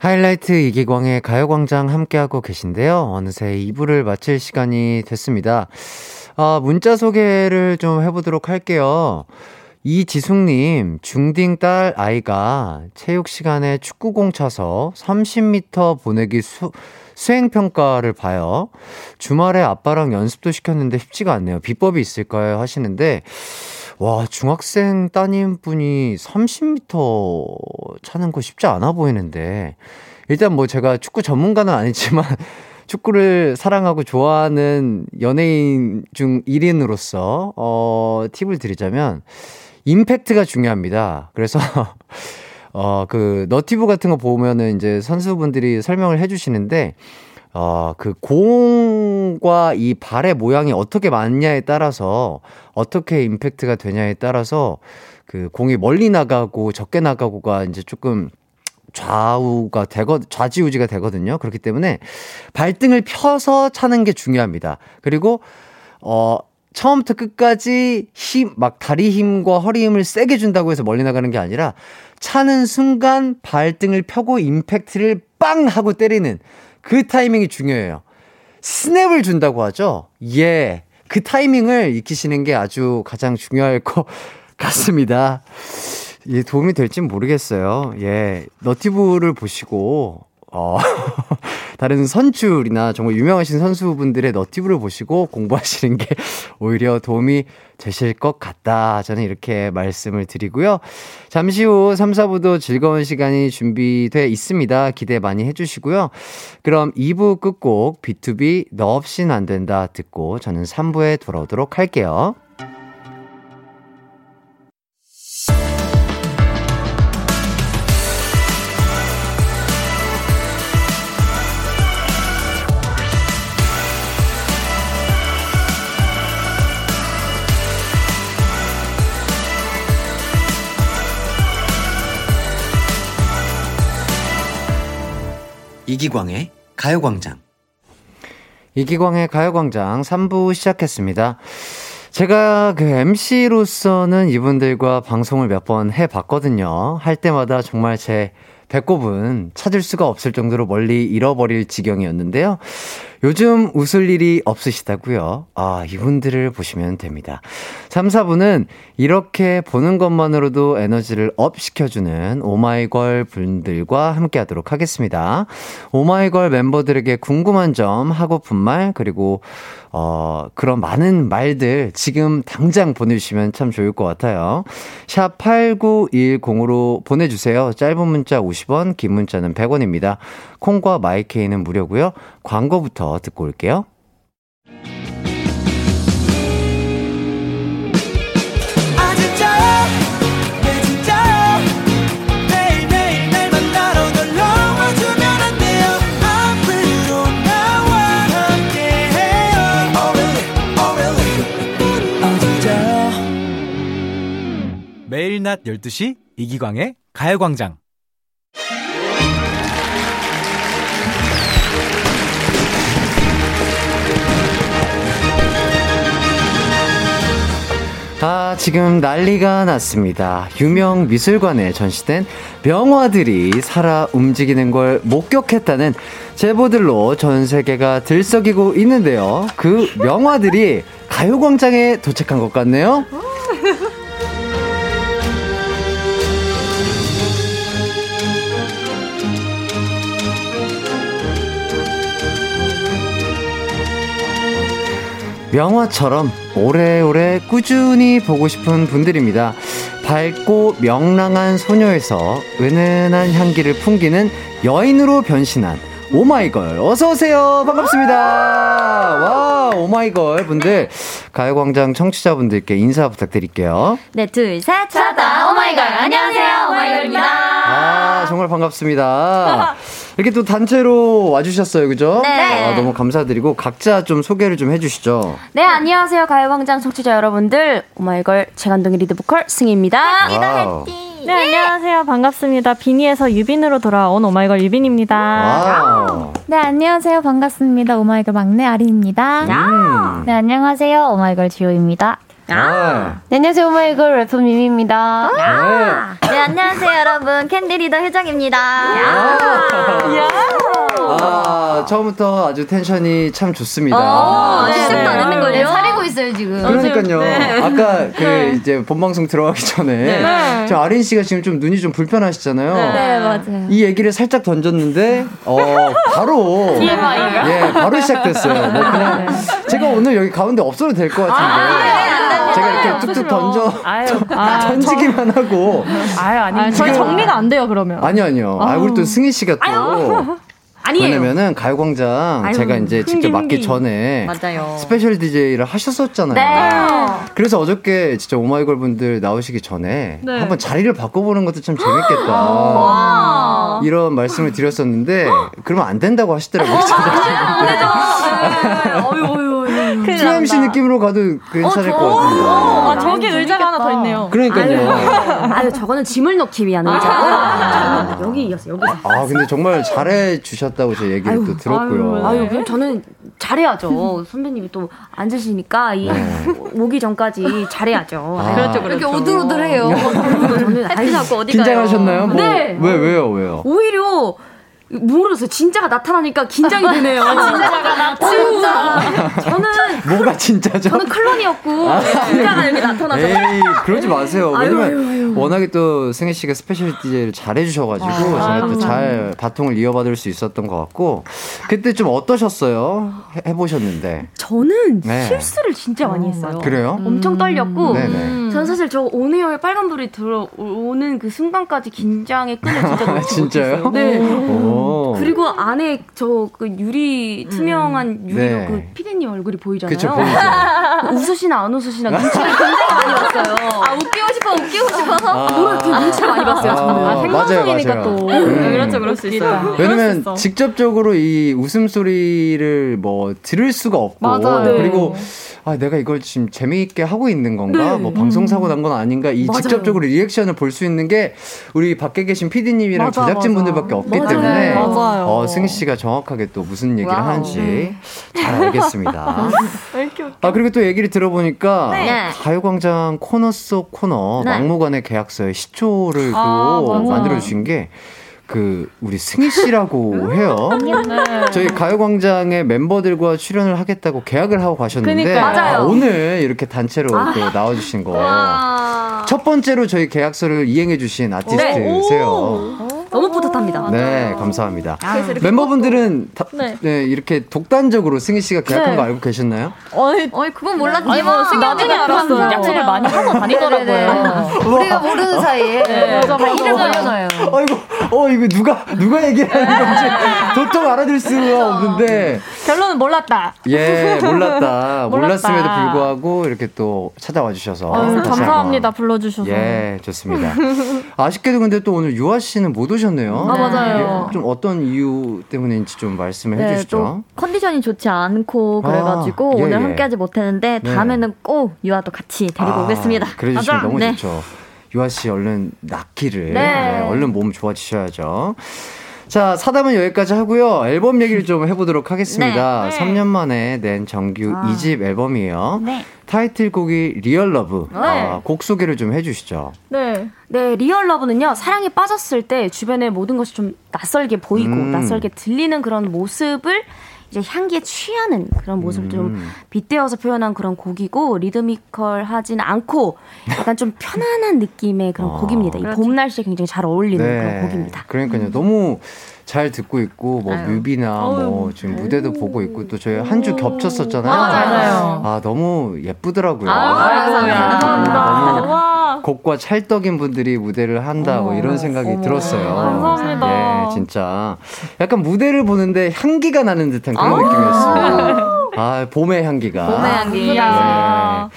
A: 하이라이트 이기광의 가요광장 함께하고 계신데요. 어느새 2부를 마칠 시간이 됐습니다. 아, 문자 소개를 좀 해보도록 할게요. 이지숙님, 중딩 딸 아이가 체육 시간에 축구공 차서 30m 보내기 수, 수행평가를 봐요. 주말에 아빠랑 연습도 시켰는데 쉽지가 않네요. 비법이 있을까요? 하시는데, 와, 중학생 따님 분이 30m 차는 거 쉽지 않아 보이는데, 일단 뭐 제가 축구 전문가는 아니지만, [LAUGHS] 축구를 사랑하고 좋아하는 연예인 중 1인으로서, 어, 팁을 드리자면, 임팩트가 중요합니다. 그래서 [LAUGHS] 어, 그, 너티브 같은 거 보면은 이제 선수분들이 설명을 해주시는데, 어, 그 공과 이 발의 모양이 어떻게 맞냐에 따라서 어떻게 임팩트가 되냐에 따라서 그 공이 멀리 나가고 적게 나가고가 이제 조금 좌우가 되거 좌지우지가 되거든요. 그렇기 때문에 발등을 펴서 차는 게 중요합니다. 그리고 어 처음부터 끝까지 힘, 막 다리 힘과 허리 힘을 세게 준다고 해서 멀리 나가는 게 아니라 차는 순간 발등을 펴고 임팩트를 빵! 하고 때리는 그 타이밍이 중요해요. 스냅을 준다고 하죠? 예. 그 타이밍을 익히시는 게 아주 가장 중요할 것 [LAUGHS] 같습니다. 예, 도움이 될진 모르겠어요. 예. 너티브를 보시고, 어, [LAUGHS] 다른 선출이나 정말 유명하신 선수분들의 너티브를 보시고 공부하시는 게 [LAUGHS] 오히려 도움이 되실 것 같다. 저는 이렇게 말씀을 드리고요. 잠시 후 3, 4부도 즐거운 시간이 준비돼 있습니다. 기대 많이 해주시고요. 그럼 2부 끝곡 B2B 너 없인 안 된다 듣고 저는 3부에 돌아오도록 할게요. 이기광의 가요광장. 이기광의 가요광장 3부 시작했습니다. 제가 그 MC로서는 이분들과 방송을 몇 번 해봤거든요. 할 때마다 정말 제 배꼽은 찾을 수가 없을 정도로 멀리 잃어버릴 지경이었는데요. 요즘 웃을 일이 없으시다고요? 아, 이분들을 보시면 됩니다. 3, 4부는 이렇게 보는 것만으로도 에너지를 up 시켜주는 오마이걸 분들과 함께 하도록 하겠습니다. 오마이걸 멤버들에게 궁금한 점, 하고픈 말, 그리고 어, 그런 많은 말들 지금 당장 보내주시면 참 좋을 것 같아요. 샵 8910으로 보내주세요. 짧은 문자 50원, 긴 문자는 100원입니다. 콩과 마이케이는 무료고요. 광고부터 듣고 올게요.
B: 아 진짜요 네 진짜요 매일매일 날 만나러 놀러 와주면 안 돼요 앞으로 나와 함께해요 really really 아 진짜요
E: 매일 낮 12시 이기광의 가요광장.
A: 아, 지금 난리가 났습니다. 유명 미술관에 전시된 명화들이 살아 움직이는 걸 목격했다는 제보들로 전 세계가 들썩이고 있는데요. 그 명화들이 가요광장에 도착한 것 같네요. 명화처럼 오래오래 꾸준히 보고 싶은 분들입니다. 밝고 명랑한 소녀에서 은은한 향기를 풍기는 여인으로 변신한 오마이걸 어서 오세요 반갑습니다 와 오마이걸 분들 가요광장 청취자분들께 인사 부탁드릴게요
F: 네, 둘, 셋. 찾다. 오마이걸. 안녕하세요. 오마이걸입니다.
A: 아 정말 반갑습니다 [LAUGHS] 이렇게 또 단체로 와주셨어요 그죠
F: 네.
A: 아, 너무 감사드리고 각자 좀 소개를 좀 해주시죠
G: 네, 안녕하세요. 가요광장 청취자 여러분들. 오마이걸 최간동의 리드보컬 승희입니다.
A: 와우.
H: 네, 안녕하세요. 반갑습니다. 비니에서 유빈으로 돌아온 오마이걸 유빈입니다.
A: 와우
I: 네, 안녕하세요. 반갑습니다. 오마이걸 막내 아린입니다.
A: 음.
I: 네, 안녕하세요. 오마이걸 지호입니다.
A: 아.
I: 네, 안녕하세요. 오마이걸 래퍼 미미입니다.
A: 네.
F: 네, 안녕하세요, 여러분. 캔디 리더 효정입니다.
A: 아, 처음부터 아주 텐션이 참 좋습니다.
F: 어,
A: 네.
F: 시작도 안 했는 걸요?
I: 네, 사리고 있어요, 지금.
A: 그러니까요. 아까 [LAUGHS] 그 이제 본방송 들어가기 전에 저 아린 씨가 지금 좀 눈이 좀 불편하시잖아요.
I: 네, 맞아요.
A: 이 얘기를 살짝 던졌는데 어 바로 예 바로 시작됐어요. 뭐 그냥 제가 오늘 여기 가운데 없어도 될 것 같은데 제가 이렇게 뚝뚝 던져
H: 아유, 아,
A: 던지기만 하고
H: 아유, 아니. 저희 정리가 안 돼요, 그러면.
A: 아니요 아니요. 아 우리 또 승희 씨가 또 [LAUGHS]
G: 아니에요.
A: 왜냐면은 가요광장 제가 이제 직접 맡기 전에
G: 맞아요.
A: 스페셜 DJ를 하셨었잖아요.
G: 네.
A: 그래서 어저께 진짜 오마이걸 분들 나오시기 전에
H: 네.
A: 한번 자리를 바꿔보는 것도 참 재밌겠다. [GASPS]
G: 아.
A: 이런 말씀을 드렸었는데 [GASPS] 그러면 안 된다고 하시더라고요.
G: 어유, 어유, 어유.
H: 큰일
A: 2MC
H: 난다.
A: 느낌으로 가도 괜찮을 것 같은데.
H: 아, 저기 의자가 하나 더 있네요.
A: 그러니까요. [LAUGHS]
G: 아유, 저거는 짐을 넣기 위한 의자. 여기 이었어, 여기.
A: 아 근데 정말 잘해 주셨다고 제 얘기를 또 들었고요.
G: 아유, 그럼 저는 잘해야죠. 선배님이 또 앉으시니까 이 오기 전까지 잘해야죠.
A: 아.
G: 그렇죠,
I: 이렇게 오들오들해요.
G: 저는 아유, 자꾸 어디 가요?
A: 긴장하셨나요? 뭐,
G: 네.
A: 왜 왜요 왜요?
G: 오히려 모르겠어요. 진짜가 나타나니까 긴장이 되네요. [LAUGHS] 진짜가 나타나. 저는
A: 뭐가 진짜죠?
G: 저는 클론이었고 진짜가 이렇게 나타나서
A: 에이 그러지 마세요.
G: 아유,
A: 왜냐면 워낙에 또 승희 씨가 special DJ를 잘 해주셔가지고 제가 또 잘 바통을 이어받을 수 있었던 것 같고 그때 좀 어떠셨어요? 해, 해보셨는데
G: 저는
A: 네.
G: 실수를 진짜 많이 했어요.
A: 그래요?
G: 엄청 떨렸고
A: 네 네.
G: 전 사실 저 온에어에 빨간불이 들어오는 그 순간까지 긴장의 끈을 [LAUGHS] 진짜 놓지
A: 진짜요?
G: 네.
A: 오.
G: 그리고 안에 저 그 유리 투명한 유리로
A: 네.
G: 그 피디님 얼굴이 보이잖아요.
A: 그쵸 보이죠. [LAUGHS]
G: 웃으시나 안 웃으시나 눈치를 굉장히 많이 봤어요. [LAUGHS]
F: 아, 웃기고 싶어, 웃기고 싶어서.
A: 아,
G: 뭐라 이렇게 눈치를 많이 봤어요. 저는.
A: 아,
H: 생방송이니까
A: 맞아요,
H: 또.
A: 맞아요. 음.
H: 그렇죠, 그럴 수 있어요.
A: 왜냐면
H: 있어.
A: 직접적으로 이 웃음소리를 뭐 들을 수가 없고
H: 맞아요.
A: 그리고 아 내가 이걸 지금 재미있게 하고 있는 건가 뭐 방송 사고 난 건 아닌가 이
G: 맞아요.
A: 직접적으로 리액션을 볼 수 있는 게 우리 밖에 계신 PD님이랑
H: 맞아,
A: 제작진
H: 맞아.
A: 분들밖에 없기
G: 맞아요.
A: 때문에
H: 맞아요.
A: 어, 승희 씨가 정확하게 또 무슨 얘기를
F: 와우.
A: 하는지 잘 알겠습니다. [LAUGHS]
H: 웃겨?
A: 아 그리고 또 얘기를 들어보니까
F: 네.
A: 가요광장 코너 속 코너
F: 네.
A: 막무가내 계약서의 시초를 또
H: 아, 맞아요.
A: 만들어 주신 게 그 우리 승희 씨라고 [LAUGHS] 해요. 저희 가요광장의 멤버들과 출연을 하겠다고 계약을 하고 가셨는데.
F: 아,
A: 오늘 이렇게 단체로 또 나와주신 거. 첫 번째로 저희 계약서를 이행해주신 아티스트세요.
F: 너무 뿌듯합니다.
A: 네, 감사합니다.
F: 그래서 이렇게
A: 멤버분들은 다, 네.
H: 네.
A: 이렇게 독단적으로 승희 씨가 계약한
H: 네.
A: 거 알고 계셨나요?
H: 어이,
C: 어이 그건 몰랐지만
H: 아니 뭐 나중에 알았어요. 약속을 많이 하고 다니더라고요.
C: 우리가 모르는 사이에
H: 맞아, 맞아.
C: 이름을 알려놔요.
A: 아이고, 어, 이거 누가, 누가 얘기하는 건지 도통 알아들 수가 없는데.
H: 결론은 몰랐다.
A: 예, [LAUGHS] 몰랐다. 몰랐음에도 불구하고 이렇게 또 찾아와 주셔서.
H: 아유,
A: 다시
H: 감사합니다. 불러주셔서.
A: 예, 좋습니다. 아쉽게도 근데 또 오늘 유아 씨는 못 오셨 네요.
H: 아, 맞아요.
A: 예, 좀 어떤 이유 때문인지 좀 말씀해
F: 네,
A: 주시죠.
F: 또 컨디션이 좋지 않고
A: 아,
F: 그래가지고
A: 예,
F: 오늘
A: 예.
F: 함께하지 못했는데
A: 네.
F: 다음에는 꼭 유아 도 같이 데리고
A: 아,
F: 오겠습니다.
A: 그래 주시면. 너무
F: 네.
A: 좋죠. 유아 씨 얼른 낫기를.
F: 네.
A: 네, 얼른 몸 좋아지셔야죠. 자, 사담은 여기까지 하고요. 앨범 얘기를 좀 해보도록 하겠습니다.
H: 네.
A: 3년 만에 낸 정규
F: 아.
A: 이 2집 앨범이에요.
F: 네.
A: 타이틀곡이 Real Love. 아, 곡 소개를 좀 해주시죠.
H: 네.
F: 네, Real Love는요, 사랑에 빠졌을 때 주변의 모든 것이 좀 낯설게 보이고,
A: 음.
F: 낯설게 들리는 그런 모습을 이제 향기에 취하는 그런 모습을 좀
A: 음.
F: 빗대어서 표현한 그런 곡이고, 리드미컬하지는 않고, 약간 좀 편안한 느낌의 그런
A: 아.
F: 곡입니다. 이 봄 날씨에 굉장히 잘 어울리는 그런 곡입니다.
A: 그러니까요. 너무 잘 듣고 있고 뭐 뮤비나 뭐 지금 무대도 보고 있고 또 저희 한 주 겹쳤었잖아요.
H: 맞아요.
A: 아, 너무 예쁘더라고요.
H: 아이고, 감사합니다.
A: 너무
H: 와.
A: 곡과 찰떡인 분들이 무대를 한다 뭐 이런 생각이 들었어요.
H: 감사합니다.
A: 예, 진짜 약간 무대를 보는데 향기가 나는 듯한 그런 느낌이었습니다. 아, 봄의 향기가.
F: 봄의 향기.
H: 이야.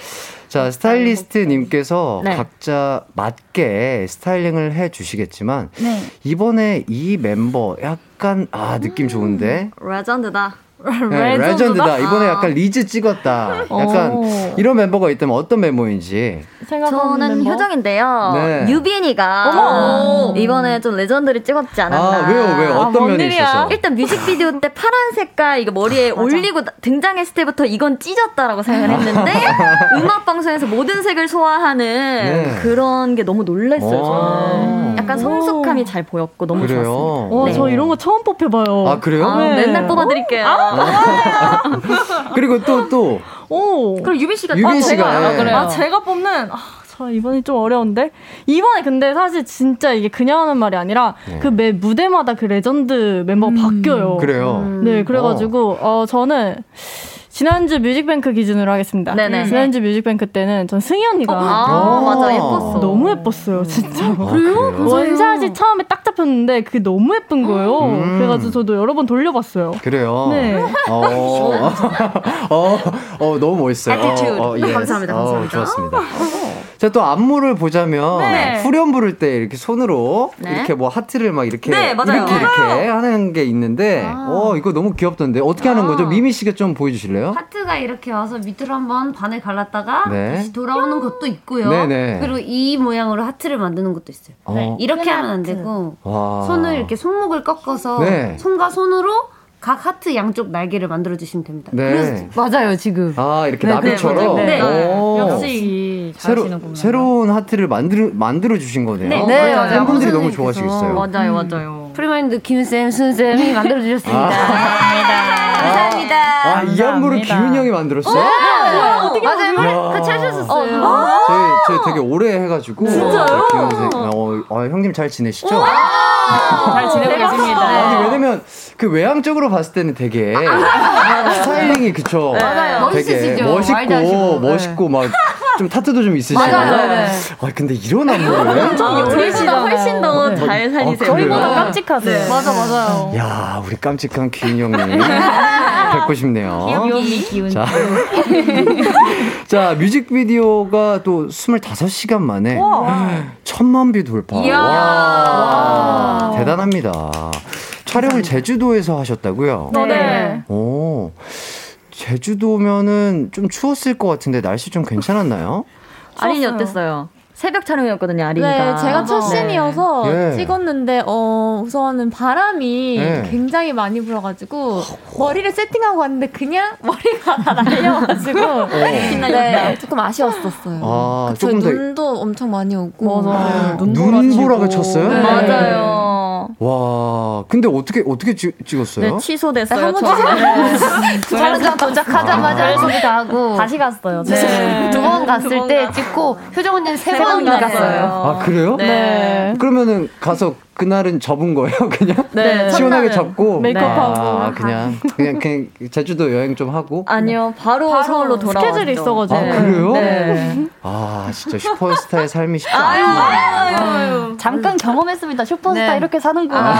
A: 자, 스타일리스트님께서
F: 네.
A: 각자 맞게 스타일링을 해 주시겠지만
I: 네.
A: 이번에 이 멤버 약간 아 느낌 좋은데
F: 레전드다. [LAUGHS]
A: 네, 레전드다 이번에 약간 리즈 찍었다 약간
H: 오.
A: 이런 멤버가 있다면 어떤 멤버인지
F: 저는
H: 멤버?
F: 효정인데요.
A: 네.
F: 유빈이가
H: 어머.
F: 이번에 좀 레전드를 찍었지 않았나.
A: 아 왜요 왜요
H: 아,
A: 어떤
H: 뭔
A: 면이
H: 일이야?
A: 있어서
F: 일단 뮤직비디오 때 파란 색깔 이거 머리에 올리고 나- 등장했을 때부터 이건 찢었다라고 생각을 했는데 [LAUGHS] 음악 방송에서 모든 색을 소화하는
A: 네.
F: 그런 게 너무 놀랐어요.
A: 오.
F: 저는 약간 성숙함이 잘 보였고 너무
A: 그래요?
F: 좋았습니다.
H: 와,
F: 네.
H: 저 이런 거 처음 뽑혀봐요.
A: 아 그래요
F: 아,
H: 네.
F: 맨날 뽑아드릴게요. [LAUGHS]
A: 그리고 또 또
H: 오.
F: 그럼 유빈 씨가
A: 유빈
F: 아,
A: 씨가
F: 제가-
A: 예.
H: 아, 제가 뽑는, 아, 저 이번이 좀 어려운데? 이번에 근데 사실 진짜 이게 그냥 하는 말이 아니라
A: 네.
H: 그 매 무대마다 그 레전드 멤버가 바뀌어요.
A: 그래요
F: 음.
H: 네, 그래가지고, 어, 저는 지난주 뮤직뱅크 기준으로 하겠습니다.
F: 네네.
H: 지난주 뮤직뱅크 때는 전 승희 언니가
F: 아
A: 오.
F: 맞아 예뻤어.
H: 너무 예뻤어요, 진짜.
A: 아, 그래요?
H: 원샷이 처음에 딱 잡혔는데 그게 너무 예쁜 거예요.
A: 음.
H: 그래가지고 저도 여러 번 돌려봤어요.
A: 그래요
H: 네.
A: 어, [LAUGHS] 어, 어, 너무 멋있어요. 어, 어, yes.
F: 감사합니다,
A: 어,
F: 감사합니다.
A: 좋았습니다. 자, 또 안무를 보자면
H: 네.
A: 후렴 부를 때 이렇게 손으로
F: 네.
A: 이렇게 뭐 하트를 막 이렇게
F: 네, 맞아요.
A: 이렇게 이렇게 하는 게 있는데 어, 이거 너무 귀엽던데. 어떻게 하는 거죠? 미미 씨가 좀 보여 주실래요?
C: 하트가 이렇게 와서 밑으로 한번 반을 갈랐다가
A: 네.
C: 다시 돌아오는 것도 있고요.
A: 네네.
C: 그리고 이 모양으로 하트를 만드는 것도 있어요.
A: 어.
C: 이렇게 하면 안 되고
A: 와.
C: 손을 이렇게 손목을 꺾어서
A: 네.
C: 손과 손으로 각 하트 양쪽 날개를 만들어 주시면 됩니다.
A: 네.
C: 그래서 맞아요 지금.
A: 아, 이렇게
C: 네,
A: 나비처럼.
C: 네, 네.
A: 오.
H: 역시
A: 새로. 새로운 하트를 만들어 만들어 주신 거네요.
F: 네,
C: 네, 맞아요.
A: 팬분들이 너무. 좋아하시겠어요.
F: 맞아요 맞아요.
C: 프리마인드 김쌤, 순쌤이 [LAUGHS] 만들어 주셨습니다. 감사합니다.
A: 아, 이 안무를
H: 감사합니다.
A: 기훈 형이 만들었어요?
C: 맞아요. 같이 하셨었어요.
A: 저희 저희 되게 오래 해가지고 진짜요? 어, 어, 형님 잘 지내시죠?
H: 잘 지내고 계십니다.
A: 아니 왜냐면 그 외향적으로 봤을 때는 되게 스타일링이 그쵸?
C: 맞아요.
A: 되게. 멋있고
C: 네.
A: 멋있고 막 좀 타투도 좀 있으시고.
C: 맞아요. 네.
A: 아 근데 이런 안무를?
F: 우리보다 훨씬 더
A: 어,
F: 잘
A: 어,
F: 살리세요.
A: 그래요?
H: 저희보다 깜찍하세요.
C: 맞아 맞아요.
A: 야 우리 깜찍한 기훈 형님 뵙고 싶네요.
F: 귀요미 기운.
A: 자, [LAUGHS] 자 뮤직비디오가 또 25시간 만에 천만 뷰 돌파.
F: 이야.
A: 와, 대단합니다. 촬영을 제주도에서 하셨다고요?
H: 네.
A: 오, 제주도면은 좀 추웠을 것 같은데 날씨 좀 괜찮았나요?
F: 아린이 어땠어요? 새벽 촬영이었거든요 아린이가.
I: 네, 제가 첫 씬이어서
A: 네.
I: 찍었는데 어 우선은 바람이
A: 네.
I: 굉장히 많이 불어가지고 머리를 세팅하고 왔는데 그냥 머리가 다 [LAUGHS] 날려가지고 네, 조금 아쉬웠었어요.
A: 아,
I: 저희
A: 조금 더-
I: 눈도 엄청 많이 오고
H: 맞아.
A: 눈보라가 쳤어요?
I: 네.
F: 맞아요. 맞아요.
A: 와, 근데 어떻게 어떻게 찍, 찍었어요?
F: 네, 취소됐어요.
I: 한번
F: 저는. [LAUGHS]
I: 도착하자마자 일본이 다 하고
H: 다시 갔어요.
F: 네.
I: 두번 갔을
F: 두번
I: 때
F: 갔-
I: 찍고 효정 언니는 세번 갔어요.
F: 갔어요.
A: 아 그래요?
F: 네.
A: 그러면은 가서 그날은 접은 거예요, [LAUGHS] 그냥?
F: 네,
A: 시원하게
F: 첫날은
A: 접고
H: 메이크업하고.
A: 아, 그냥 그냥 그냥 제주도 여행 좀 하고.
F: 아니요, 바로,
H: 바로
F: 서울로 돌아왔죠.
H: 스케줄이 있어 가지고.
A: 아 그래요?
F: 네.
A: 아 진짜 슈퍼스타의 삶이 쉽지
F: 아유,
A: 않아요.
F: 아유,
H: 잠깐 경험했습니다. 슈퍼스타
I: 네.
H: 이렇게 사는구나.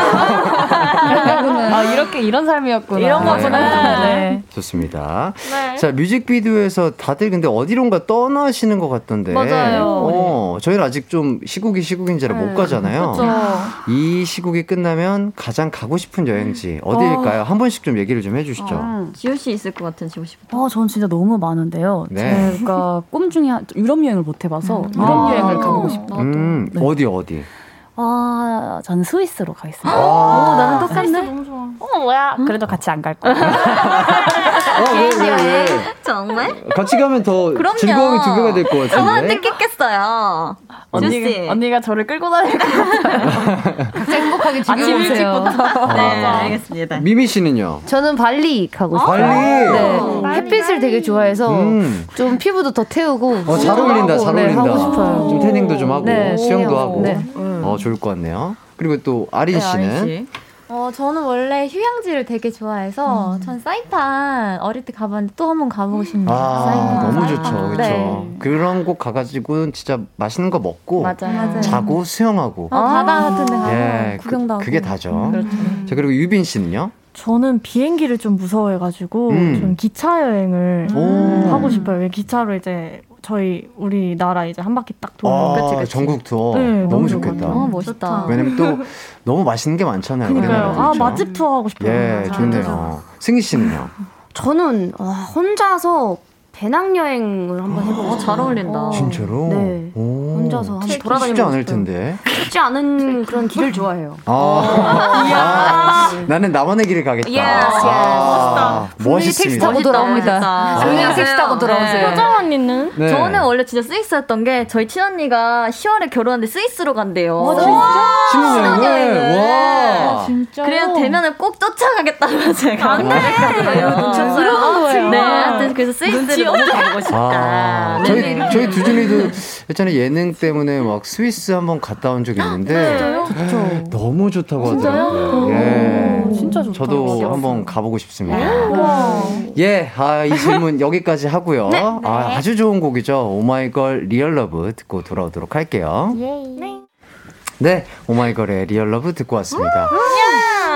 H: 아, 이렇게 이런 삶이었구나. 이런 거구나. 네.
A: 좋습니다.
H: 네.
A: 자 뮤직비디오에서 다들 근데 어디론가 떠나시는 것 같던데.
H: 맞아요.
A: 어, 저희는 아직 좀 시국이 시국인지라 못 가잖아요.
H: 그렇죠.
A: 이 시국이 끝나면 가장 가고 싶은 여행지 어디일까요? 한 번씩 좀 얘기를 좀 해주시죠.
F: 지효 씨 있을 것 같은 지효 씨.
J: 어, 전 진짜 너무 많은데요.
A: 네.
J: 제가 꿈 중에 한- 유럽 여행을 못 해봐서 유럽 여행을 가보고 싶어요.
A: 음,
J: 네.
A: 어디 어디?
J: 아, 저는 스위스로 가겠습니다.
A: 아,
J: 나는 똑같네.
H: 너무.
J: 어, 뭐야? 그래도 같이 안 갈 거야. [LAUGHS]
A: 어, 왜, 왜, 왜?
F: 정말?
A: 같이 가면 더
F: 그럼요.
A: 즐거움이 두 배가 될 것 같은데.
F: 뜻겠겠어요. 지효 씨.
H: 언니가, 언니가 저를 끌고 다닐 거
I: 각자 행복하게
H: 아침
I: 즐겨보세요.
F: 네, 알겠습니다.
A: 미미 씨는요?
I: 저는 발리 가고 싶어요.
A: 발리.
I: 네. 햇빛을 되게 좋아해서
A: 음.
I: 좀 피부도 더 태우고
A: 어, 잘 어울린다, 잘
I: 네,
A: 어울린다.
I: 하고 싶어요.
A: 좀 태닝도 좀 하고,
I: 네.
A: 수영도 하고.
I: 네.
A: 어, 좋을 것 같네요. 그리고 또 아린
F: 네,
A: 씨는?
F: 아린 씨.
K: 어, 저는 원래 휴양지를 되게 좋아해서 전 사이판 어릴 때 가봤는데 또 한 번 가보고 싶네요.
A: 아,
K: 사이판.
A: 너무 좋죠. 그렇죠.
K: 네.
A: 그런 곳 가가지고 진짜 맛있는 거 먹고
K: 맞아요.
A: 자고 수영하고.
K: 어, 바다 같은 데 가서
A: 예,
K: 구경도 하고.
A: 그, 게 다죠.
H: 그렇죠.
A: 자, 그리고 유빈 씨는요?
H: 저는 비행기를 좀 무서워해가지고
A: 음.
H: 좀 기차 여행을
A: 오.
H: 하고 싶어요. 왜 기차로 이제 저희 우리나라 이제 한 바퀴 딱 도는.
A: 아,
F: 그치, 그치.
A: 전국 투어.
H: 네,
A: 너무
H: 너무
A: 좋겠다.
H: 좋겠다.
K: 어, 멋있다.
A: 왜냐면 또 너무 맛있는 게 많잖아요.
H: 그러니까요.
A: 우리나라도
H: 아
A: 그렇죠?
H: 맛집 투어 하고 싶어요.
A: 예. 좋네요. 승희 씨는요?
G: 저는 와, 혼자서 배낭여행을 한번 해보고
F: 어, 잘 어울린다.
A: 진짜로?
G: 네.
A: 오.
G: 혼자서 한번 돌아다니고
A: 않을
G: 싶어요.
A: 텐데.
G: 쉽지 않은 그런 길을 좋아해요.
A: 아, 아, 나는 나만의 길을 가겠다.
G: Yes, yes.
A: 아, 멋있습니다.
I: 타고 돌아옵니다. 조용히 택시 타고 돌아오세요.
H: 효정 언니는?
A: 네.
F: 저는 원래 진짜 스위스였던 게 저희 친언니가 10월에 결혼하는데 스위스로 간대요.
A: 신혼여행을? 와.
H: 진짜.
F: 그래서 되면은 꼭 쫓아가겠다고 제가 안 돼. 눈치
H: 아. 그런 거예요.
F: 네, 하여튼 그래서 스위스를 너무 가보고 싶다.
A: 아,
F: 네.
A: 저희, 저희 두준이도 예전에 예능 때문에 막 스위스 한번 갔다 온 적이 있는데 너무 좋다고 하더라고요. 예.
H: 진짜 좋다.
A: 저도 한번 가보고 싶습니다. 예, 아, 이 질문 여기까지 하고요. 아, 아주 좋은 곡이죠. 오마이걸 Real Love 듣고 돌아오도록 할게요. 네, 오마이걸의 Real Love 듣고 왔습니다.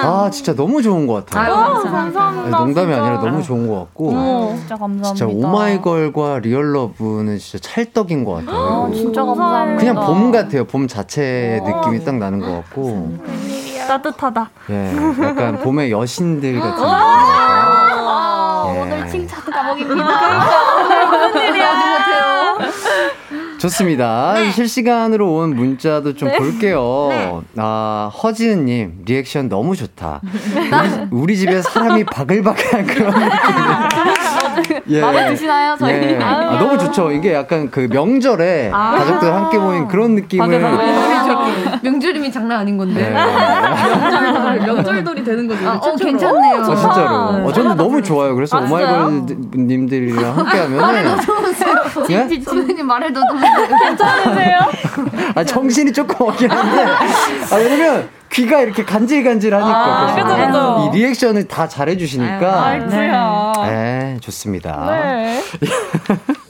A: 아, 진짜 너무 좋은 것 같아요.
H: 감사합니다.
A: 아니, 농담이 아니라 너무 좋은 것 같고.
H: 진짜 감사합니다.
A: 진짜 오마이걸과 Real Love는 진짜 찰떡인 것 같아요.
H: 진짜 감사합니다.
A: 그냥 봄 같아요. 봄 자체 느낌이 딱 나는 것 같고.
H: 따뜻하다.
A: 예, 약간 봄의 여신들 같은 느낌. 예.
K: 오늘 칭찬 감옥입니다. [LAUGHS]
A: 좋습니다. [LAUGHS] 실시간으로 온 문자도 좀 볼게요. 아, 허지은님, 리액션 너무 좋다. 우리, 우리 집에 사람이 바글바글한 그런 느낌. [LAUGHS] 예.
K: 마음에 드시나요, 저희?
A: 예. 아, 너무 좋죠. 이게 약간 그 명절에 가족들 함께 모인 그런 느낌을.
I: 명절이면 장난 아닌 건데.
A: 예.
I: 명절돌이 되는 거죠.
K: 어, 괜찮네요.
A: 아, 진짜로. 어, 저는 너무 좋아요. 그래서 오마이걸 님들이랑 함께 하면은. 예?
I: 선생님 말해도 [LAUGHS]
A: 아, 정신이 조금 없긴 한데. 아, 왜냐면 귀가 이렇게 간질간질하니까.
H: 아, 그죠, 그죠.
A: 이 리액션을 다 잘해주시니까.
H: 아이쿠야.
A: 네, 좋습니다.
H: 네. [LAUGHS]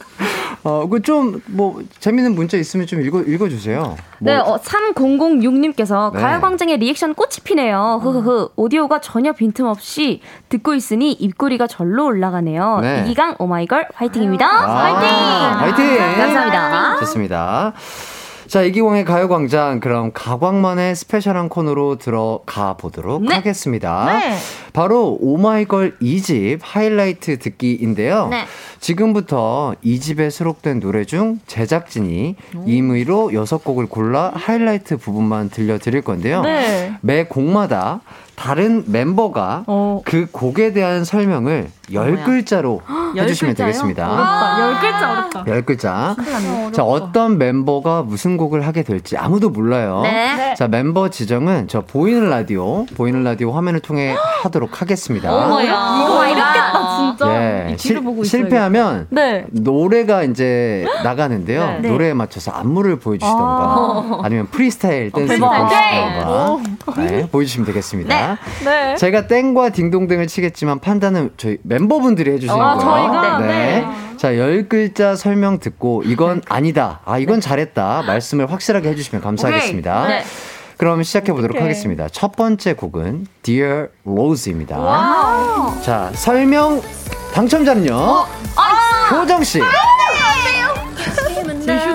A: 어, 그 좀, 뭐, 재밌는 문자 있으면 좀 읽어, 읽어 주세요. 뭐,
G: 네, 어, 3006님께서
A: 네.
G: 가요 광장의 리액션 꽃이 피네요. 흐흐흐. 오디오가 전혀 빈틈없이 듣고 있으니 입꼬리가 절로 올라가네요.
A: 네.
G: 이기광 오마이걸 화이팅입니다.
A: 아, 화이팅!
G: 감사합니다.
A: 좋습니다. 자, 이기광의 가요광장, 그럼 가광만의 스페셜한 코너로 들어가 보도록
F: 네.
A: 하겠습니다.
F: 네.
A: 바로 오마이걸 2집 하이라이트 듣기인데요.
F: 네.
A: 지금부터 이 집에 수록된 노래 중 제작진이 임의로 여섯 곡을 골라 하이라이트 부분만 들려드릴 건데요.
H: 네.
A: 매 곡마다 다른 멤버가
H: 어.
A: 그 곡에 대한 설명을 열 글자로 해주시면 되겠습니다.
H: 어렵다. 열 글자 어렵다.
A: 열 글자. 자, 어떤 멤버가 무슨 곡을 하게 될지 아무도 몰라요.
F: 네.
A: 자, 멤버 지정은 저 보이는 라디오, 보이는 라디오 화면을 통해 하도록 하겠습니다.
F: 어머야.
H: 이거 어렵겠다 진짜.
A: 예,
J: 있어요,
A: 실패하면
H: 네.
A: 노래가 이제 나가는데요.
H: 네.
A: 노래에 맞춰서 안무를 보여주시던가 아. 니면 프리스타일 댄스
H: 대박.
A: 보여주시던가 네, 보여주시면 되겠습니다.
H: 네.
A: 제가 땡과 딩동댕을 치겠지만 판단은 저희 멤버분들이 해주시는
H: 아,
A: 거예요.
H: 저희가? 네.
A: 자, 열 글자 설명 듣고 이건 아니다. 아, 이건 잘했다. 말씀을 확실하게 해주시면 감사하겠습니다.
F: 네.
A: 그럼 시작해 보도록 하겠습니다. 첫 번째 곡은 Dear Rose입니다. 자, 설명 당첨자는요.
F: 어?
A: 효정 씨.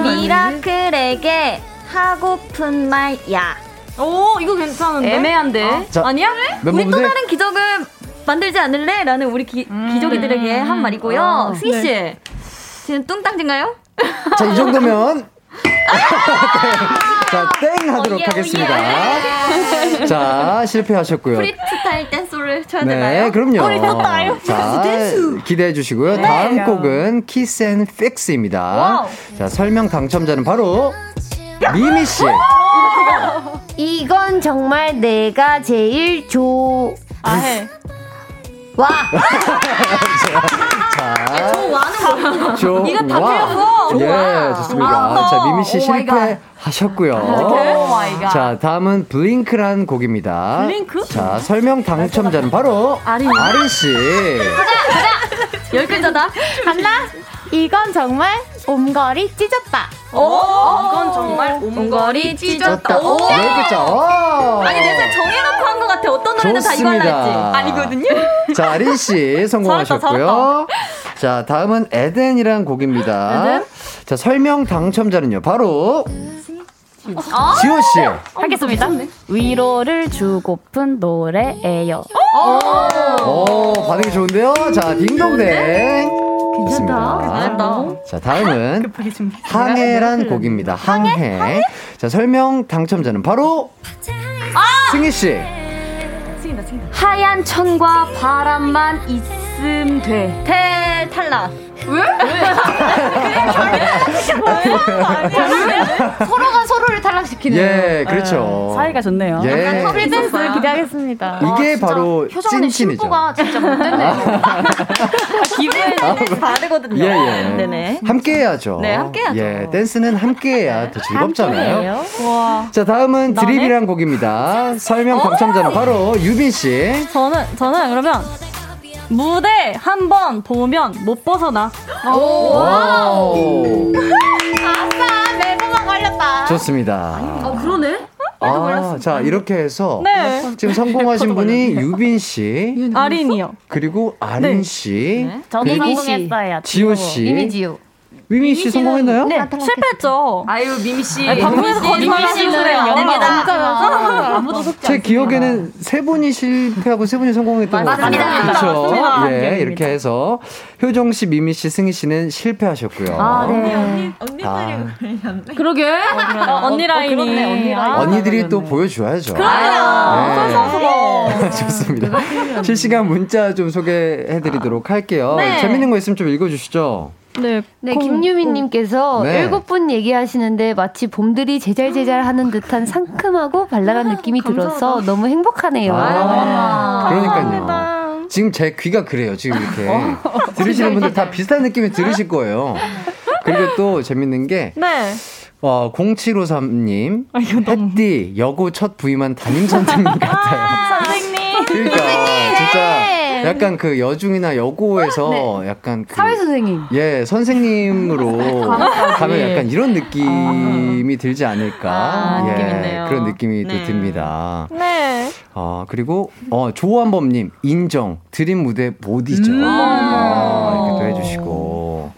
F: 미라클에게 하고픈 말야.
H: 오 이거 괜찮은데?
G: 애매한데.
A: 자,
H: 아니야?
F: 우리 또 다른 기적을 만들지 않을래? 라는 우리 기, 기적이들에게 한 말이고요.
H: 아,
F: 승희 씨. 지금 뚱땅진가요?
A: 자, 이 정도면 [LAUGHS] 자, 땡 하도록
F: 예,
A: 하겠습니다. [LAUGHS] 자, 실패하셨고요.
F: 프리스타일 댄스를 쳐야
A: 네,
F: 되나요?
A: 그럼요. 자, 기대해 주시고요. 다음 곡은 Kiss and Fix입니다. 자, 설명 당첨자는 바로 미미 씨.
I: 이건 정말 내가 제일 좋아.
H: 아해. [LAUGHS]
A: 자,
F: 와는 뭐야?
A: 조,
F: 이거 다
A: 와.
F: 틀렸어.
A: 예, 좋습니다. 자, 미미 씨. 실패하셨고요.
F: 갓.
A: 자, 다음은 블링크란 곡입니다.
H: 블링크?
A: 자, 설명 당첨자는 바로
F: 아린.
A: 아린 씨.
F: 열 글자다.
I: 간다. 이건 정말 옴거리 찢었다.
F: 이건 정말 옴거리 찢었다. 오!
A: 열 글자. 오.
F: 아니, 내가 정해놓고 한 것 같아. 어떤 노래는 다 이거 했지.
A: 좋습니다.
F: 아니거든요.
A: 자, 아린 씨 [LAUGHS] 성공하셨고요. 자, 다음은 에덴이란 곡입니다. 자, 설명 당첨자는요. 바로 지호 씨.
J: 하겠습니다. 위로를 주고픈 노래예요.
A: 오, 반응이 좋은데요. 자, 딩동댕. 좋습니다.
F: 잘했다.
A: 자, 다음은 항해란 곡입니다. 항해. 자, 설명 당첨자는 바로 승희 씨.
G: 하얀 천과 바람만 있음 돼.
F: 태 탈락. [LAUGHS]
I: 서로가 서로를 탈락시키는.
A: 예, 그렇죠.
J: 사이가 좋네요.
A: 예.
I: 커플 댄스 기대하겠습니다.
A: 이게 바로
F: 효정언니
A: 찐친이죠.
F: 심보가 진짜 못됐네. 기분이 다르거든요.
A: 예, 예.
F: 네네.
A: 함께 해야죠.
F: 네, 함께 해야죠.
A: 예, 댄스는 함께 해야 더 즐겁잖아요.
H: 와.
A: 자, 다음은 드립이란 곡입니다. 설명 당첨자는 바로 유빈 씨.
H: 저는 저는 그러면 무대 한 번 보면 못 벗어나.
A: 와우.
I: 아싸, 매부만 걸렸다.
A: 좋습니다.
F: 어, 그러네?
A: 아, 자, 이렇게 해서
H: 네.
A: 지금 성공하신 [LAUGHS] 분이 유빈 씨,
H: 아린이요.
A: 그리고 아린
H: 네.
A: 씨,
J: 저도
A: 그리고
J: 성공했어요.
A: 지호 씨.
I: 이미지요.
A: 미미 씨 성공했나요?
H: 네, 실패했죠.
F: 아유, 미미 씨.
H: 방송에서 거짓말. 안 됩니다.
J: 아무도 속지
A: 제 기억에는 세 분이 실패하고 세 분이 성공했던 것 같아요.
F: 맞습니다.
A: 그렇죠.
H: 맞습니다.
A: 예. 이렇게 해서 효정 씨, 미미 씨, 승희 씨는 실패하셨고요.
G: 아, 네.
A: 아,
H: 그러게. 언니 라인이.
J: 그렇네, 언니 라인.
H: 아,
A: 언니들이 또 보여줘야죠.
H: 그럼요.
A: 네. 좋습니다. 실시간 문자 좀 소개해드리도록 할게요.
H: 네.
A: 재밌는 거 있으면 좀 읽어주시죠.
H: 네.
I: 네,
H: 공-
I: 김유민님께서
A: 네.
I: 일곱 분 얘기하시는데 마치 봄들이 제잘제잘 하는 듯한 상큼하고 발랄한 느낌이 [LAUGHS] 들어서 너무 행복하네요.
A: 아, 그러니까요. 지금 제 귀가 그래요. 지금 이렇게 [LAUGHS] 들으시는 분들 다 비슷한 느낌이 들으실 거예요. 그리고 또 재밌는 게
H: 네.
A: 어, 0753님
H: 아, 이거 너무.
A: 햇띠 여고 첫 부임한 담임 선생님 [LAUGHS] 같아요.
H: 선생님.
A: 그러니까 진짜 약간 그 여중이나 여고에서 약간 그
I: 사회 선생님.
A: 예, 선생님으로 [LAUGHS] 가면 약간 이런 느낌이 들지 않을까.
F: 아,
A: 예,
F: 느낌.
A: 그런 느낌이 또
F: 네.
A: 듭니다.
H: 네.
A: 아, 그리고, 어, 조한범 님, 인정. 드림 무대 못 잊어.
F: 음.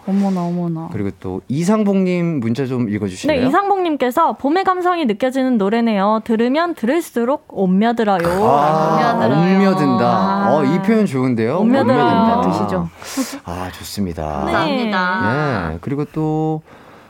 J: 어머나 어머나.
A: 그리고 또 이상봉님 문자 좀 읽어주실래요?
H: 네, 이상봉님께서 봄의 감성이 느껴지는 노래네요. 들으면 들을수록 옴며들어요.
A: 아, 옴며든다. 어, 이 표현 좋은데요?
H: 옴며들어요.
J: 드시죠.
A: 아, 좋습니다.
H: 네.
F: 감사합니다.
A: 예, 그리고 또,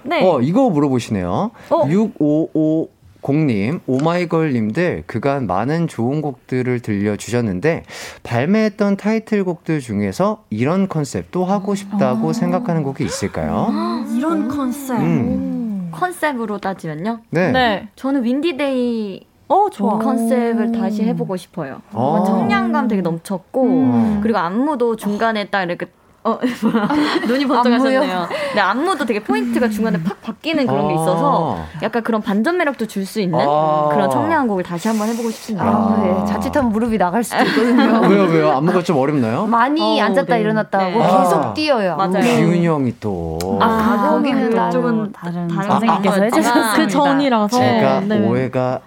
H: 네.
A: 어, 이거 물어보시네요.
H: 어.
A: 6550 공님, 오마이걸님들 그간 많은 좋은 곡들을 들려주셨는데 발매했던 타이틀곡들 중에서 이런 컨셉 또 하고 싶다고 생각하는 곡이 있을까요? [GASPS]
F: 이런 컨셉.
A: 음.
F: 컨셉으로 따지면요?
A: 네.
F: 저는 Windy Day
H: 어, 좋아.
F: 컨셉을 다시 해보고 싶어요.
A: 어.
F: 뭔가 청량감 되게 넘쳤고,
A: 음.
F: 그리고 안무도 중간에 딱 이렇게 어, [LAUGHS] 뭐야. 눈이 번쩍하셨네요. 네, 안무도 되게 포인트가 중간에 팍 바뀌는 그런 게 있어서 약간 그런 반전 매력도 줄 수 있는
A: 아.
F: 그런 청량한 곡을 다시 한번 해보고 싶습니다.
A: 아.
I: 네, 자칫하면 무릎이 나갈 수도 있거든요. [LAUGHS]
A: 왜요, 왜요? 안무가 좀 어렵나요?
I: 많이
F: 어,
I: 앉았다
F: 네.
I: 일어났다 하고
A: 네.
I: 계속
A: 아.
I: 뛰어요.
F: 맞아요.
A: 기훈이 형이 또.
I: 아, 거기는
H: 그쪽은 다른
F: 다른
H: 선생님께서 해주셨습니다. 그 전이라서.
A: 제가
H: 네.
A: 오해가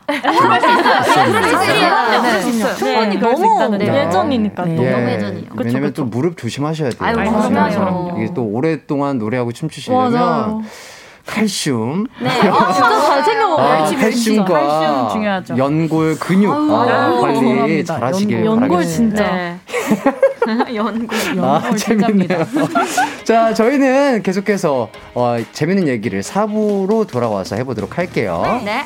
H: 충분히
F: 네.
H: 그럴 수
F: 너무,
H: 있다는
F: 네.
H: 예전이니까 또.
A: 예,
F: 너무 예전이요.
A: 왜냐면 또 무릎 조심하셔야 돼요.
H: 그럼요.
A: 이게 또 오랫동안 노래하고 춤추시려면
H: 맞아요.
A: 칼슘,
H: 네. 아, 진짜 잘 챙겨 [LAUGHS] 먹어요.
A: 아. 칼슘과
H: 칼슘 중요하죠.
A: 연골 근육 아,
H: 아유,
A: 관리. 잘하시길
H: 연- 연골
A: 바라겠습니다.
H: 진짜.
F: 네. [LAUGHS] 연골.
A: 아, 재밌네요. [LAUGHS] 자, 저희는 계속해서 어, 재밌는 얘기를 4부로 돌아와서 해보도록 할게요.
F: 네.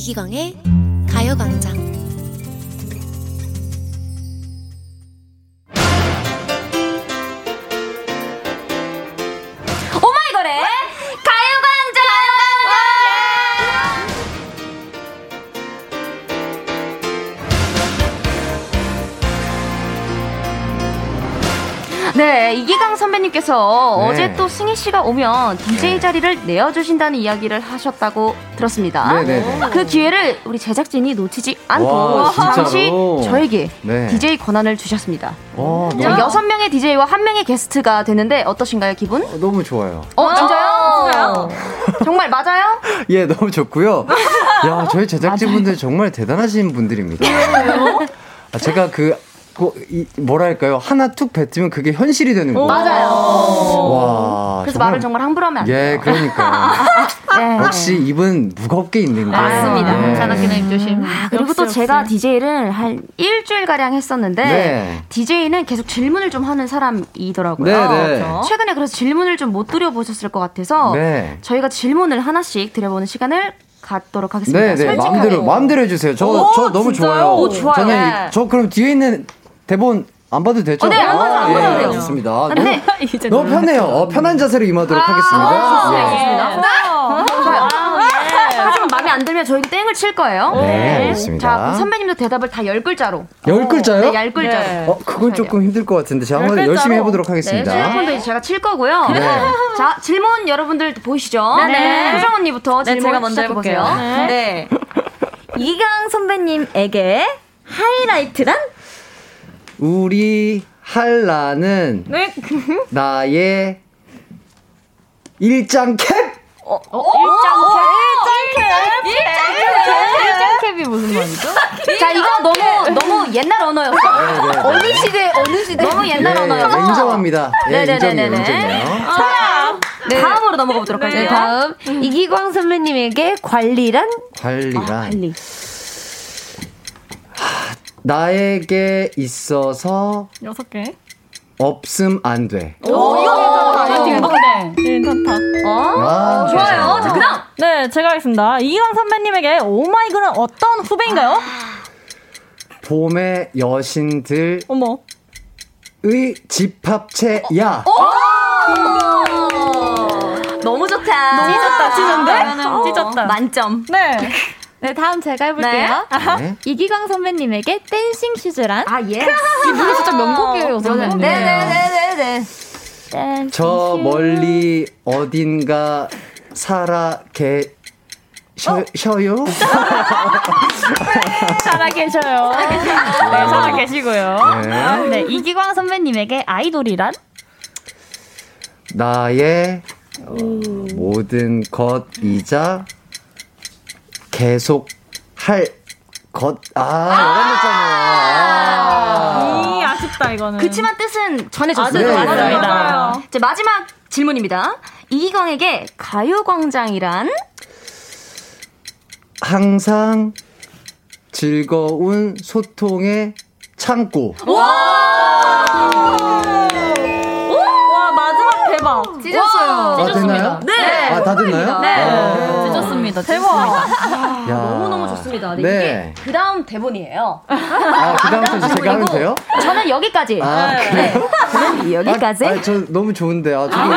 L: 이기광의 가요광장
G: 네, 이기강 선배님께서
A: 네.
G: 어제 또 승희 씨가 오면 DJ 자리를 내어주신다는 이야기를 하셨다고 들었습니다.
A: 네네네.
G: 그 기회를 우리 제작진이 놓치지 않고
A: 와?
G: 잠시 저에게
A: 네.
G: DJ 권한을 주셨습니다.
A: 어,
G: 자,
A: 너무,
G: 여섯 명의 DJ와 한 명의 게스트가 되는데 어떠신가요, 기분?
A: 어, 너무 좋아요.
G: 어, 진짜요? 정말 맞아요? [LAUGHS]
A: 예, 너무 좋고요. 야, 저희 제작진분들 정말 대단하신 분들입니다. 아, 제가 그, 그 이, 뭐랄까요. 하나 툭 뱉으면 그게 현실이 되는 거예요.
G: 맞아요.
A: 와.
G: 그래서
A: 정말-
G: 말을 정말 함부로 하면 안 돼요.
A: 예, 그러니까요. [LAUGHS] 역시 입은 무겁게 있는 게.
G: 맞습니다.
A: 예.
F: 자나깨나 입 조심.
G: 아, 그리고 또 제가 DJ를 한 일주일 가량 했었는데
A: 네.
G: DJ는 계속 질문을 좀 하는 사람이더라고요.
A: 네, 네.
G: 그렇죠. 최근에 그래서 질문을 좀 못 드려 보셨을 것 같아서
A: 네.
G: 저희가 질문을 하나씩 드려보는 시간을 갖도록 하겠습니다.
A: 네, 네. 마음대로, 마음대로 해주세요. 저,
G: 오,
A: 저 너무
G: 진짜요?
A: 좋아요.
G: 오, 좋아요.
A: 저는,
G: 네.
A: 이- 저 그럼 뒤에 있는 대본 안 봐도 되죠?
G: 어, 네, 안 봐도- 안
A: 예,
G: 봐도 돼요.
A: 좋습니다.
G: 근데
A: 너무, 너무 편해요. 어, 편한 자세로 임하도록 하겠습니다.
G: 네,
A: 예.
G: 알겠습니다. 하지만 마음에 안 들면 저희 땡을 칠 거예요.
A: 네, 알겠습니다.
G: 자, 그럼 선배님도 대답을 다 열 글자로.
A: 열 글자요?
G: 네, 열 글자로.
A: 어, 그건 조금 힘들 것 같은데 제가 한번
G: 열.
A: 열심히 해보도록
G: 네,
A: 하겠습니다.
G: 휴대폰도 이제 제가 칠 거고요.
A: 네. [LAUGHS]
G: 자, 질문 여러분들 보이시죠?
F: 네네.
G: 효정 언니부터
F: 네,
G: 질문
F: 제가 먼저 해볼게요. 네. 이강 선배님에게 하이라이트란?
A: 우리 한라는
H: 네. [LAUGHS]
A: 나의 일장 캡!
H: 어,
G: 일장 캡이 무슨 말이죠? 자, 이거 너무 너무 옛날 언어였어.
A: 네, 네.
G: 어느 시대 어느 시대 너무 옛날
A: 네,
G: 언어였어.
A: 인정합니다. 인정해요.
G: 자, 다음으로 넘어가 보도록
I: 네,
G: 할게요.
I: 다음 이기광 선배님에게 관리란
A: 관리란
G: 관리.
A: 나에게 있어서
H: 여섯 개.
A: 없음 안 돼.
H: 오, 이거 괜찮다. 괜찮다.
A: 아,
H: 좋아요.
G: 자, 그다음.
H: 네, 제가 하겠습니다. 이기광 선배님에게 오마이걸은 어떤 후배인가요?
A: 봄의 여신들의
H: 어머.
A: 집합체야.
G: 너무 좋다.
H: 너무 좋다, 찢었는데?
G: 어,
H: 찢었다.
G: 만점.
H: 네. [LAUGHS]
K: 네, 다음 제가 해볼게요.
A: 네.
K: 이기광 선배님에게 댄싱 슈즈란?
G: 아, 예.
K: 이 노래 진짜 명곡이에요, 선배님.
G: 네네네네네.
A: 저 멀리 어딘가 살아 계 셔 셔요? [LAUGHS]
H: 살아 계셔요. 네, 살아 계시고요.
A: 네.
H: 네, 이기광 선배님에게 아이돌이란?
A: 나의 어, 모든 것이자 계속 할 것. 아,
H: 이 아쉽다 이거는.
G: 그치만 뜻은 전해줬어요.
A: 네.
H: 맞습니다.
G: 맞아요. 자, 마지막 질문입니다. 이기광에게 가요광장이란?
A: 항상 즐거운 소통의 창고.
H: 와 마지막 대박.
K: 찢었어요.
A: 아, 됐나요?
G: 네.
A: 아, 다 됐나요?
G: 네.
A: 아.
H: 찢었습니다. 대박.
A: 야.
G: 너무너무 좋습니다. 네.
A: 네.
G: 이게 그 다음 대본이에요.
A: 아, 그 다음 편 제가 하면 돼요?
G: 저는 여기까지.
A: 아,
G: 네. 저는 [LAUGHS] 여기까지.
A: 아, 아, 저 너무 좋은데. 아, 저도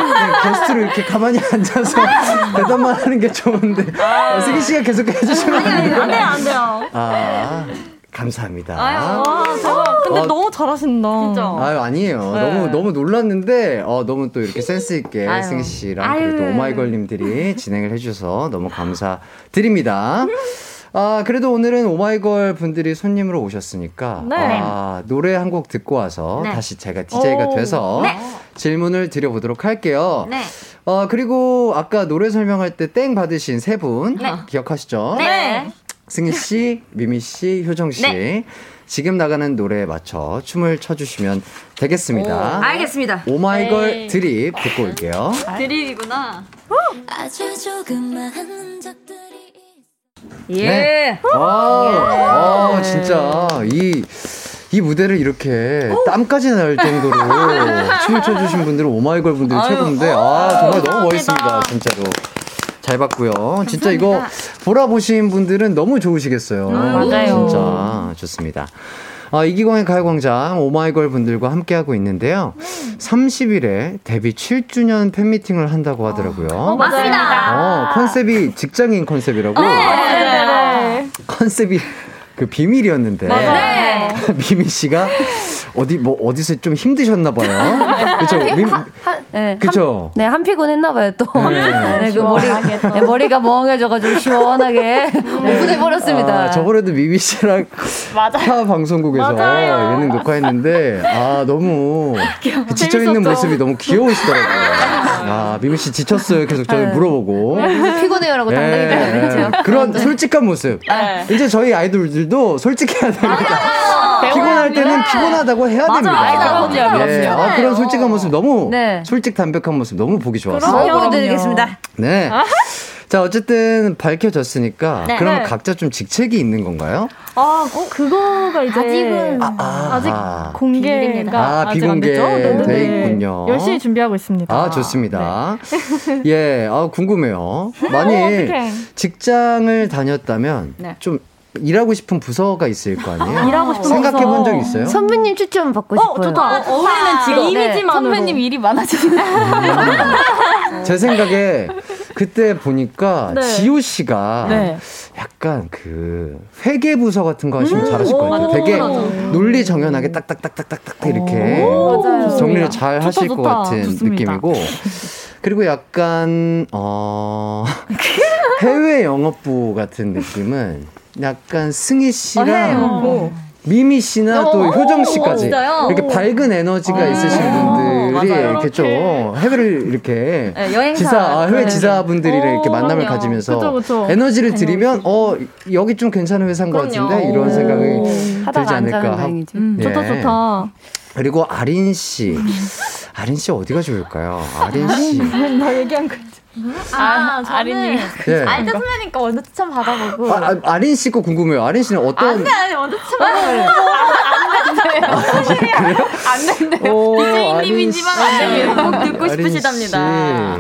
A: 게스트로 이렇게 가만히 [LAUGHS] 앉아서 [LAUGHS] 대답만 하는 게 좋은데. 아, 승희 씨가 계속 해주시면 안 돼요?
H: 안 돼요, 안 돼요.
A: 아, 감사합니다.
H: 와 대박. 근데
A: 어,
H: 너무 잘하신다. 진짜.
A: 아유 아니에요.
H: 네.
A: 너무 너무 놀랐는데 어 너무 또 이렇게 센스 있게
H: 아유.
A: 승희 씨랑
H: 아유.
A: 그리고 또 오마이걸님들이 진행을 해주셔서 너무 감사드립니다. 아 그래도 오늘은 오마이걸 분들이 손님으로 오셨으니까
H: 네.
A: 아, 노래 한 곡 듣고 와서
G: 네.
A: 다시 제가 DJ가
G: 오.
A: 돼서
G: 네.
A: 질문을 드려보도록 할게요.
G: 네.
A: 어 그리고 아까 노래 설명할 때 땡 받으신 세분
G: 네.
A: 기억하시죠?
G: 네.
A: 승희 씨, 미미 씨, 효정 씨.
G: 네.
A: 지금 나가는 노래에 맞춰 춤을 춰주시면 되겠습니다.
G: 알겠습니다.
A: 오마이걸
G: 네.
A: 드립 듣고 올게요.
G: 드립이구나.
L: 아주 조그만 흔적들이
G: 예.
A: 네. 아, 아, 진짜 이. 이 무대를 이렇게 땀까지 날 정도로 춤을 춰주신 분들은 오마이걸 분들이
G: 아유,
A: 최고인데 아 정말 너무 멋있습니다 진짜로 잘 봤고요 진짜 이거 보라 보신 분들은 너무 좋으시겠어요
H: 음, 맞아요.
A: 진짜 좋습니다 아, 이기광의 가요광장 오마이걸 분들과 함께하고 있는데요 30일에 데뷔 7주년 팬미팅을 한다고 하더라고요
G: 어, 맞습니다.
A: 어, 컨셉이 직장인 컨셉이라고
H: 네. [LAUGHS]
A: 컨셉이 그 비밀이었는데
G: 네. [LAUGHS]
A: 미미 씨가 어디 뭐 어디서 좀 힘드셨나 봐요. [LAUGHS] 그렇죠. 미,
I: 네.
A: 그쵸?
I: 네, 한 피곤 했나봐요, 또.
A: 네.
I: 네, 그 머리, 네, 머리가 멍해져가지고 시원하게 오픈해버렸습니다.
A: 아, 저번에도 미미 씨랑 타 방송국에서
I: 맞아요.
A: 예능 녹화했는데 아 너무 그 지쳐 있는
I: 재밌었죠.
A: 모습이 너무 귀여우시더라고요. [LAUGHS] 아 미미 씨 지쳤어요. 계속 저희
I: 네.
A: 물어보고.
I: 피곤해요라고 당당히
A: 예,
I: 대답했죠.
A: 그런 솔직한 모습.
I: 네.
A: 이제 저희 아이돌들도 솔직해야 됩니다.
I: 맞아요.
A: 피곤할 때는 피곤하다고 해야
I: 맞아.
A: 됩니다.
I: 그럼요, 그럼요.
A: 예, 아, 그런 솔직한 모습 너무
I: 네.
A: 솔직 담백한 모습 너무 보기 좋았어요.
I: 그럼요. 보여드리겠습니다.
A: 네. 자, 어쨌든 밝혀졌으니까
H: 네.
A: 그럼
H: 네.
A: 각자 좀 직책이 있는 건가요?
H: 아, 그거가 이제
K: 아직은
A: 아,
H: 직
A: 아.
H: 공개가
A: 아, 비공개
H: 됐죠? 네네네.
A: 돼 있군요.
H: 열심히 준비하고 있습니다.
A: 아, 좋습니다. 예, 아, 궁금해요.
H: 어, [LAUGHS] 어떡해.
A: 직장을 다녔다면
H: 네.
A: 좀 일하고 싶은 부서가 있을 거 아니에요?
H: 아, 일하고 싶은
A: 생각해 본. 적 있어요?
I: 선배님 추천 받고 싶어요.
H: 좋다. 어, 어울리는 직업. 이미지만으로.
I: 선배님 일이 많아지시네.
A: 제 생각에 그때 보니까
H: 네.
A: 지호 씨가
H: 네.
A: 약간 그 회계 부서 같은 거 하시면
H: 음,
A: 잘하실 것 같아요.
H: 오,
A: 되게. 논리 정연하게 딱딱딱딱딱딱 이렇게. 정리를 잘
H: 좋다,
A: 하실 것
H: 좋다.
A: 같은
H: 좋습니다.
A: 느낌이고 그리고 약간 어 [LAUGHS] 해외 영업부 같은 느낌은 약간 승희
H: 어,
A: 씨랑
H: 영업부.
A: 미미 씨나 또
H: 오,
A: 효정
H: 오,
A: 씨까지
H: 진짜요?
A: 이렇게
H: 오.
A: 밝은 에너지가
H: 아,
A: 있으신 분들이
H: 맞아요.
A: 이렇게 좀 해외를 이렇게
H: 네, 여행사.
A: 지사 아, 해외
H: 네.
A: 지사분들이랑 이렇게
H: 오,
A: 만남을
H: 그럼요.
A: 가지면서
H: 그쵸, 그쵸.
A: 에너지를 드리면 어 여기 좀 괜찮은 회사인 것
H: 그럼요.
A: 같은데 이런
H: 오.
A: 생각이 들지 않을까
I: 다행이지.
H: 음,
A: 예.
H: 좋다, 좋다.
A: 그리고 아린 씨 아린 씨 어디가 좋을까요? 아린 씨 [LAUGHS]
H: 나 얘기한 거.
K: 아, 아린님.
A: 예.
K: 알트 선배니까 먼저 추천 받아보고.
A: 아, 아, 아 린 씨 거 궁금해요. 아린 씨는 어떤
K: 안 돼, 아니, 먼저 추천 받아보고. 안 된대요.
A: 오,
K: DJ님이지만 안 됩니다.
F: 꼭 듣고
A: 아린
F: 싶으시답니다.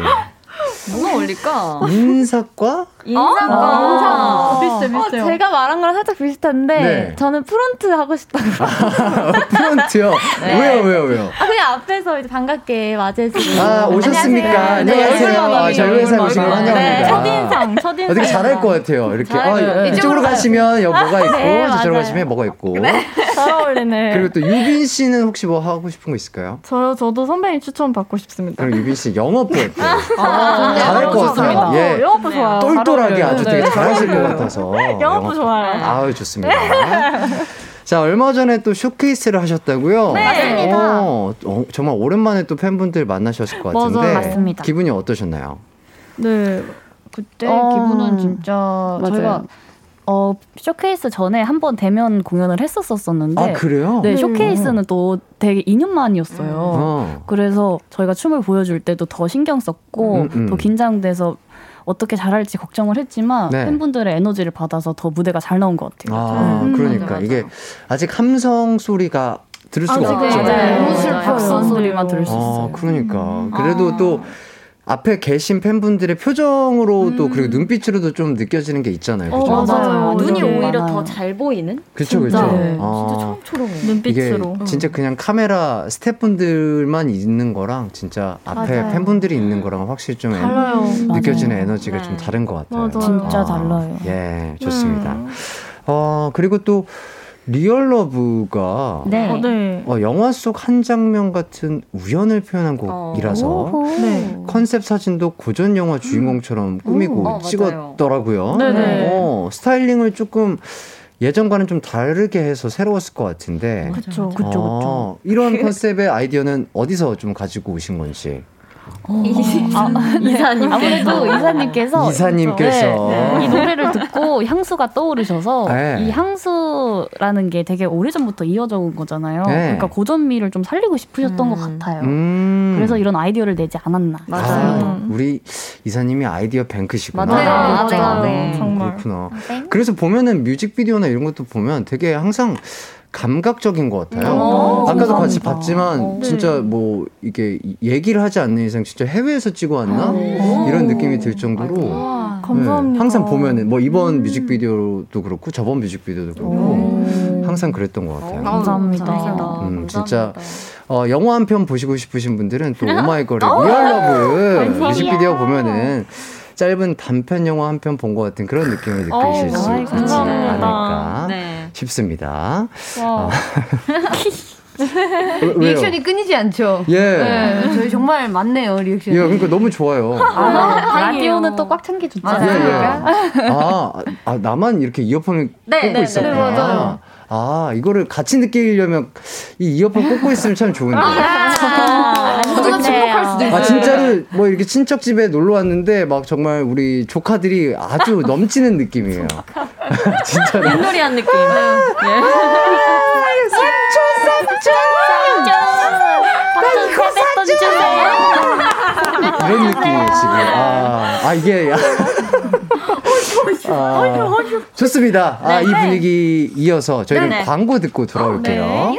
A: 씨.
F: 뭐가 어울릴까?
A: 인사과?
F: 인사과.
I: 아,
H: 비슷해, 비슷해요.
I: 어, 제가 말한 거랑 살짝 비슷한데
A: 네.
I: 저는 프론트 하고 싶다고. [LAUGHS]
A: 프런트요?
I: 네.
A: 왜요, 왜요, 왜요?
I: 아 그냥 앞에서 이제 반갑게 맞이해주고.
A: 아, 오셨습니까? 안녕하세요. 아, 저희 회사에 오신 걸 환영합니다.
I: 네.
H: 첫인상, 첫인상.
A: 어떻게 잘할 것 같아요. 이렇게. 아,
H: 잘해요.
A: 이쪽으로 가시면 여기 뭐가 있고,
I: 네,
A: 저쪽으로. 가시면 뭐가 있고.
H: 잘 어울리네.
A: 그리고 또 유빈 씨는 혹시 뭐 하고 싶은 거 있을까요?
H: 저요, 저도 선배님 추천 받고 싶습니다.
A: 그럼 유빈 씨 영업부 어때요?
H: 아,
A: 잘할 것 같아요.
H: 영업부,
A: 예.
H: 영업부 좋아요.
A: 똘똘하게
H: 잘
A: 아주. 되게
H: 네.
A: 잘하실 것 같아서.
H: 영업부 좋아요.
A: 아유, 좋습니다. 자, 얼마 전에 또 쇼케이스를 하셨다고요?
I: 네, 맞습니다.
A: 어, 어, 정말 오랜만에 또 팬분들 만나셨을 것. 같은데.
I: 맞습니다.
A: 기분이 어떠셨나요?
H: 네.
J: 그때
I: 어.
J: 기분은 진짜
H: 맞아요.
J: 저희가 어 쇼케이스 전에 한 번 대면 공연을 했었었는데
A: 아, 그래요?
J: 네 쇼케이스는 또 되게 2년 만이었어요.
A: 어.
J: 그래서 저희가 춤을 보여줄 때도 더 신경 썼고
A: 음, 음.
J: 더 긴장돼서 어떻게 잘할지 걱정을 했지만
A: 네.
J: 팬분들의 에너지를 받아서 더 무대가 잘 나온 것 같아요.
A: 아,
J: 음.
A: 그러니까
F: 맞아, 맞아.
A: 이게 아직 함성 소리가 들을 수가 없죠.
H: 맞아요.
J: 너무
H: 맞아요.
J: 슬퍼요. 박수 소리만 들을 수
A: 아,
J: 있어요.
A: 그러니까. 그래도
J: 아.
A: 또 앞에 계신 팬분들의 표정으로도 그리고 눈빛으로도 좀 느껴지는 게 있잖아요.
H: 어,
A: 그죠?
H: 맞아요.
F: 눈이
J: 맞아요.
F: 오히려
J: 많아요.
F: 더잘 보이는?
A: 그쵸, 그쵸.
F: 진짜.
J: 네.
A: 아,
F: 진짜 처음처럼.
A: 이게
H: 눈빛으로.
A: 진짜 그냥 카메라 스태프분들만 있는 거랑 진짜 앞에
I: 맞아요.
A: 팬분들이 있는 거랑 확실히 좀 에-
H: 달라요.
A: 느껴지는
J: 맞아요.
A: 에너지가
F: 네.
A: 좀 다른 것 같아요.
H: 맞아요.
J: 진짜
A: 아,
J: 달라요.
A: 예, 좋습니다.
H: 음.
A: 어, 그리고 또 Real Love가
J: 네.
H: 어, 네.
A: 어, 영화 속 한 장면 같은 우연을 표현한 곡이라서
H: 네.
A: 컨셉 사진도 고전 영화 주인공처럼 꾸미고
F: 어, 맞아요.
A: 찍었더라고요.
H: 네네.
A: 어, 스타일링을 조금 예전과는 좀 다르게 해서 새로웠을 것 같은데.
H: 그쵸.
J: 그쵸, 그쵸.
A: 어, 이런 컨셉의 아이디어는 어디서 좀 가지고 오신 건지.
F: 이사님.
J: 아무래도 이사님께서
A: 이사님께서.
J: 네, 네. 이 노래를 듣고 향수가 떠오르셔서
A: 네.
J: 이 향수라는 게 되게 오래전부터 이어져 온 거잖아요.
A: 네.
J: 그러니까 고전미를 좀 살리고 싶으셨던 것
F: 음.
J: 같아요.
A: 음.
J: 그래서 이런 아이디어를 내지 않았나.
A: 아, 우리 이사님이 아이디어 뱅크시구나.
F: 맞아요.
A: 아,
F: 맞아요. 네.
H: 정말.
A: 그렇구나.
I: 네.
A: 그래서 보면은 뮤직비디오나 이런 것도 보면 되게 항상 감각적인 것 같아요.
H: 어,
A: 아까도 같이
J: 감사합니다.
A: 봤지만
H: 어.
A: 진짜 뭐 이게 얘기를 하지 않는 이상 진짜 해외에서 찍어왔나
H: 어.
A: 이런 느낌이 들 정도로
H: 와, 감사합니다.
A: 네, 항상 보면은 뭐 이번 뮤직비디오도 그렇고 저번 뮤직비디오도 그렇고 항상 그랬던 것 같아요.
J: 감사합니다.
A: 음, 진짜 어, 영화 한 편 보시고 싶으신 분들은 또 오마이걸의 Real [LAUGHS] Love 뮤직비디오 보면은 짧은 단편 영화 한 편 본 것 같은 그런 느낌을 느끼실 수
H: 아이,
A: 있지
H: 감사합니다.
A: 않을까
F: 네.
A: 싶습니다. [LAUGHS] 왜요?
M: 리액션이 끊이지 않죠?
A: 예.
M: 네, 저희 정말 많네요, 리액션이.
A: 예, 그러니까 너무 좋아요.
J: 라디오는 또 꽉 찬게
A: 예,
J: 좋잖아요.
A: 예. 아, 아, 나만 이렇게 이어폰을
F: 네,
A: 꽂고
F: 네, 네,
A: 있었구나.
M: 맞아요.
A: 아, 이거를 같이 느끼려면 이 이어폰 꽂고 있으면 참 좋은데.
M: 모
A: 아 진짜로 뭐 이렇게 친척 집에 놀러 왔는데 막 정말 우리 조카들이 아주 [LAUGHS] 넘치는 느낌이에요. [LAUGHS] 진짜로.
F: 윷놀이한 느낌.
A: 이런 느낌이에요 지금. 아, 아 이게 [LAUGHS] 아, 좋습니다. 아, 이 분위기 이어서 저희는. 광고 듣고 돌아올게요.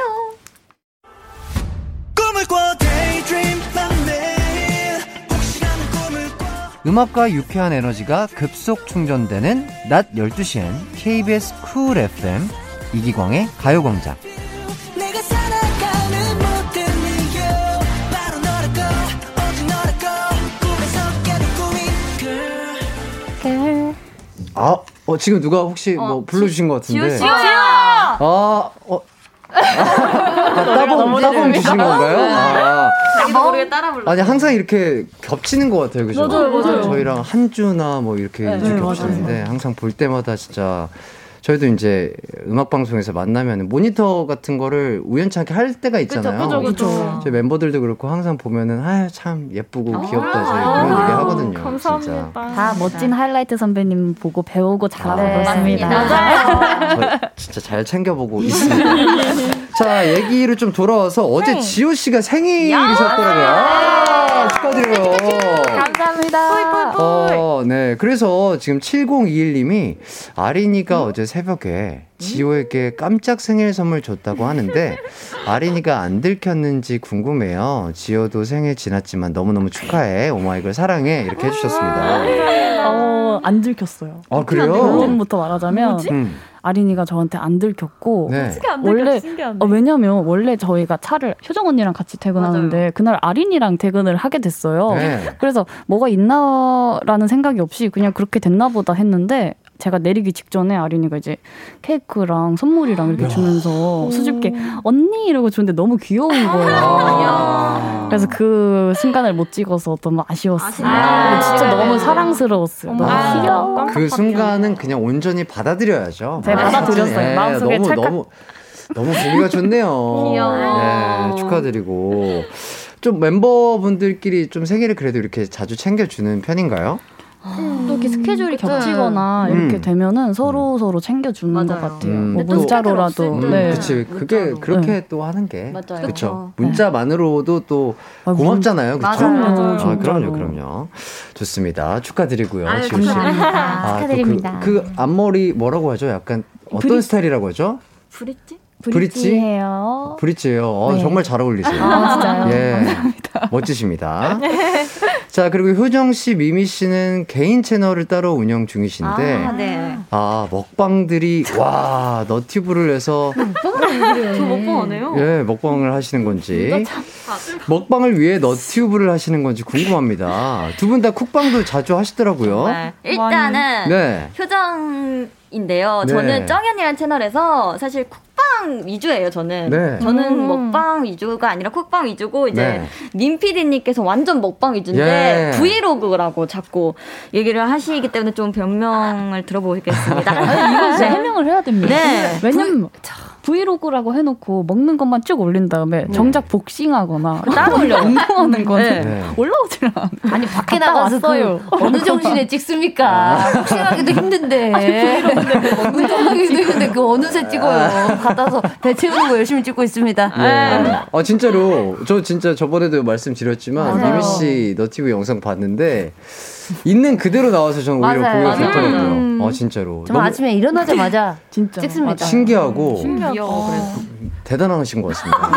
A: 음악과 유쾌한 에너지가 급속 충전되는 낮 12시엔 KBS 쿨 FM 이기광의 가요광장.
B: 아,
A: 어, 지금 누가 혹시 뭐 불러주신 것 같은데.
F: 지효 씨.
A: 아, 어. [LAUGHS] 아, 따봉, 따봉 주신 건가요? 아.
F: 자기도 모르게 따라 불러.
A: 아니, 항상 이렇게 겹치는 것 같아요. 그죠?
H: 맞아요, 맞아요.
A: 저희랑 한 주나 뭐 이렇게
H: 네,
A: 이주
H: 네,
A: 겹치는데 항상 볼 때마다 진짜 저희도 이제 음악 방송에서 만나면 모니터 같은 거를 우연찮게 할 때가 있잖아요.
H: 그죠, 그죠.
A: 저희 멤버들도 그렇고 항상 보면은 아유, 참 예쁘고
F: 아,
A: 귀엽다. 저희 그런 얘기 하거든요.
H: 감사합니다.
J: 다 멋진 하이라이트 선배님 보고 배우고 잘하고
A: 아,
J: 있습니다.
A: 저 진짜 잘 챙겨보고 있습니다. 자, 얘기를 좀 돌아와서 어제 지호 씨가 생일이셨더라고요. 아, 축하드려요.
I: 감사합니다.
A: 어, 네. 그래서 지금 7021님이 아린이가 어제 새벽에 지호에게 깜짝 생일 선물 줬다고 하는데 [LAUGHS] 아린이가 안 들켰는지 궁금해요. 지호도 생일 지났지만 너무너무 축하해. 오마이걸 사랑해. 이렇게 해주셨습니다.
H: 어, 안 들켰어요.
A: 아, 그래요?
H: 본진부터 말하자면
A: 음.
H: 아린이가 저한테 안 들켰고
A: 네.
F: 안?
H: 원래. 어, 왜냐면 원래 저희가 차를 효정 언니랑 같이 퇴근하는데 그날 아린이랑 퇴근을 하게 됐어요.
A: 네.
H: 그래서 뭐가 있나라는 생각이 없이 그냥 그렇게 됐나 보다 했는데 제가 내리기 직전에 아린이가 이제 케이크랑 선물이랑 이렇게 주면서 수줍게 언니 이러고 주는데 너무 귀여운 거예요. 그래서 그 순간을 못 찍어서 너무 아쉬웠어요.
A: 아,
H: 진짜
A: 네.
H: 너무 사랑스러웠어요. 너무
A: 아,
H: 귀여워.
A: 그 순간은 그냥 온전히 받아들여야죠.
H: 네, 받아들였어요.
A: 네,
H: 마음속에
A: 너무
H: 찰칵.
A: 너무 너무 보기가 좋네요.
H: 귀여워.
A: 네, 축하드리고 좀 멤버분들끼리 좀 생일을 그래도 이렇게 자주 챙겨주는 편인가요?
H: 또 이렇게 스케줄이 겹치거나
A: 음.
H: 이렇게 되면은 서로 서로 챙겨주는 것 같아요.
A: 음,
H: 뭐
A: 또-
H: 문자로라도.
A: 음,
H: 네.
A: 그치. 그게 그렇게 또 하는 게.
H: 맞아요.
A: 그쵸. 문자만으로도 또
H: 문-
A: 고맙잖아요. 그쵸?
H: 맞아요. 맞아요,
A: 아. 그럼요, 그럼요. 좋습니다. 축하드리고요.
K: 아유,
A: 지우 씨.
K: 감사합니다.
A: 또
K: 축하드립니다.
A: 그, 그 앞머리 뭐라고 하죠? 약간 어떤
H: 브릿지?
A: 스타일이라고 하죠?
H: 브릿지?
A: 브릿지?
H: 브릿지예요.
A: 브릿지예요. 어,
H: 네.
A: 정말 잘 어울리세요.
H: 아, 진짜요?
A: 예. 멋지십니다. [LAUGHS] 자, 그리고 효정 씨, 미미 씨는 개인 채널을 따로 운영 중이신데
F: 아, 네.
A: 아, 먹방들이 와, 너튜브를 해서
F: 저 먹방 안 해요?
A: 예, 먹방을 하시는 건지
F: 아,
A: 먹방을 위해 너튜브를 하시는 건지 궁금합니다. 두 분 다 쿡방도 자주 하시더라고요.
F: 네. 일단은
A: 네.
F: 효정인데요.
A: 네.
F: 저는 정연이라는 채널에서 사실 쿡방 위주예요. 저는
A: 네.
F: 저는
H: 음.
F: 먹방 위주가 아니라 쿡방 위주고 이제
A: 네.
F: 민 PD님께서 완전 먹방 위주인데
A: 예.
F: 브이로그라고 자꾸 얘기를 하시기 때문에 좀 변명을 들어보겠습니다. [LAUGHS]
H: 아니, 이건 진짜
F: 네.
H: 해명을 해야 됩니다.
F: 네.
H: 왜냐면 브이로그라고 해놓고 먹는 것만 쭉 올린 다음에 정작 복싱하거나 따로 올려 [LAUGHS] 운동하는 거는
A: 네.
H: 올라오질 않아.
M: 아니 밖에 나가서 그. 어느 정신에 [LAUGHS] 찍습니까? 복싱하기도 힘든데 [LAUGHS] 운동하기도 힘든데 그 어느새 찍어요. 받아서 배 채우는 거 열심히 찍고 있습니다.
A: 네. 아 진짜로 저 진짜 저번에도 말씀드렸지만. 미미 씨 너튜브 영상 봤는데 있는 그대로 나와서 저는 오히려. 보기가 좋더라고요.
M: 음.
A: 아 진짜로
M: 정 아침에 일어나자마자 [LAUGHS]
H: 진짜
M: 찍습니다.
A: 신기하고
F: 귀여워.
A: 대단하신 것 같습니다.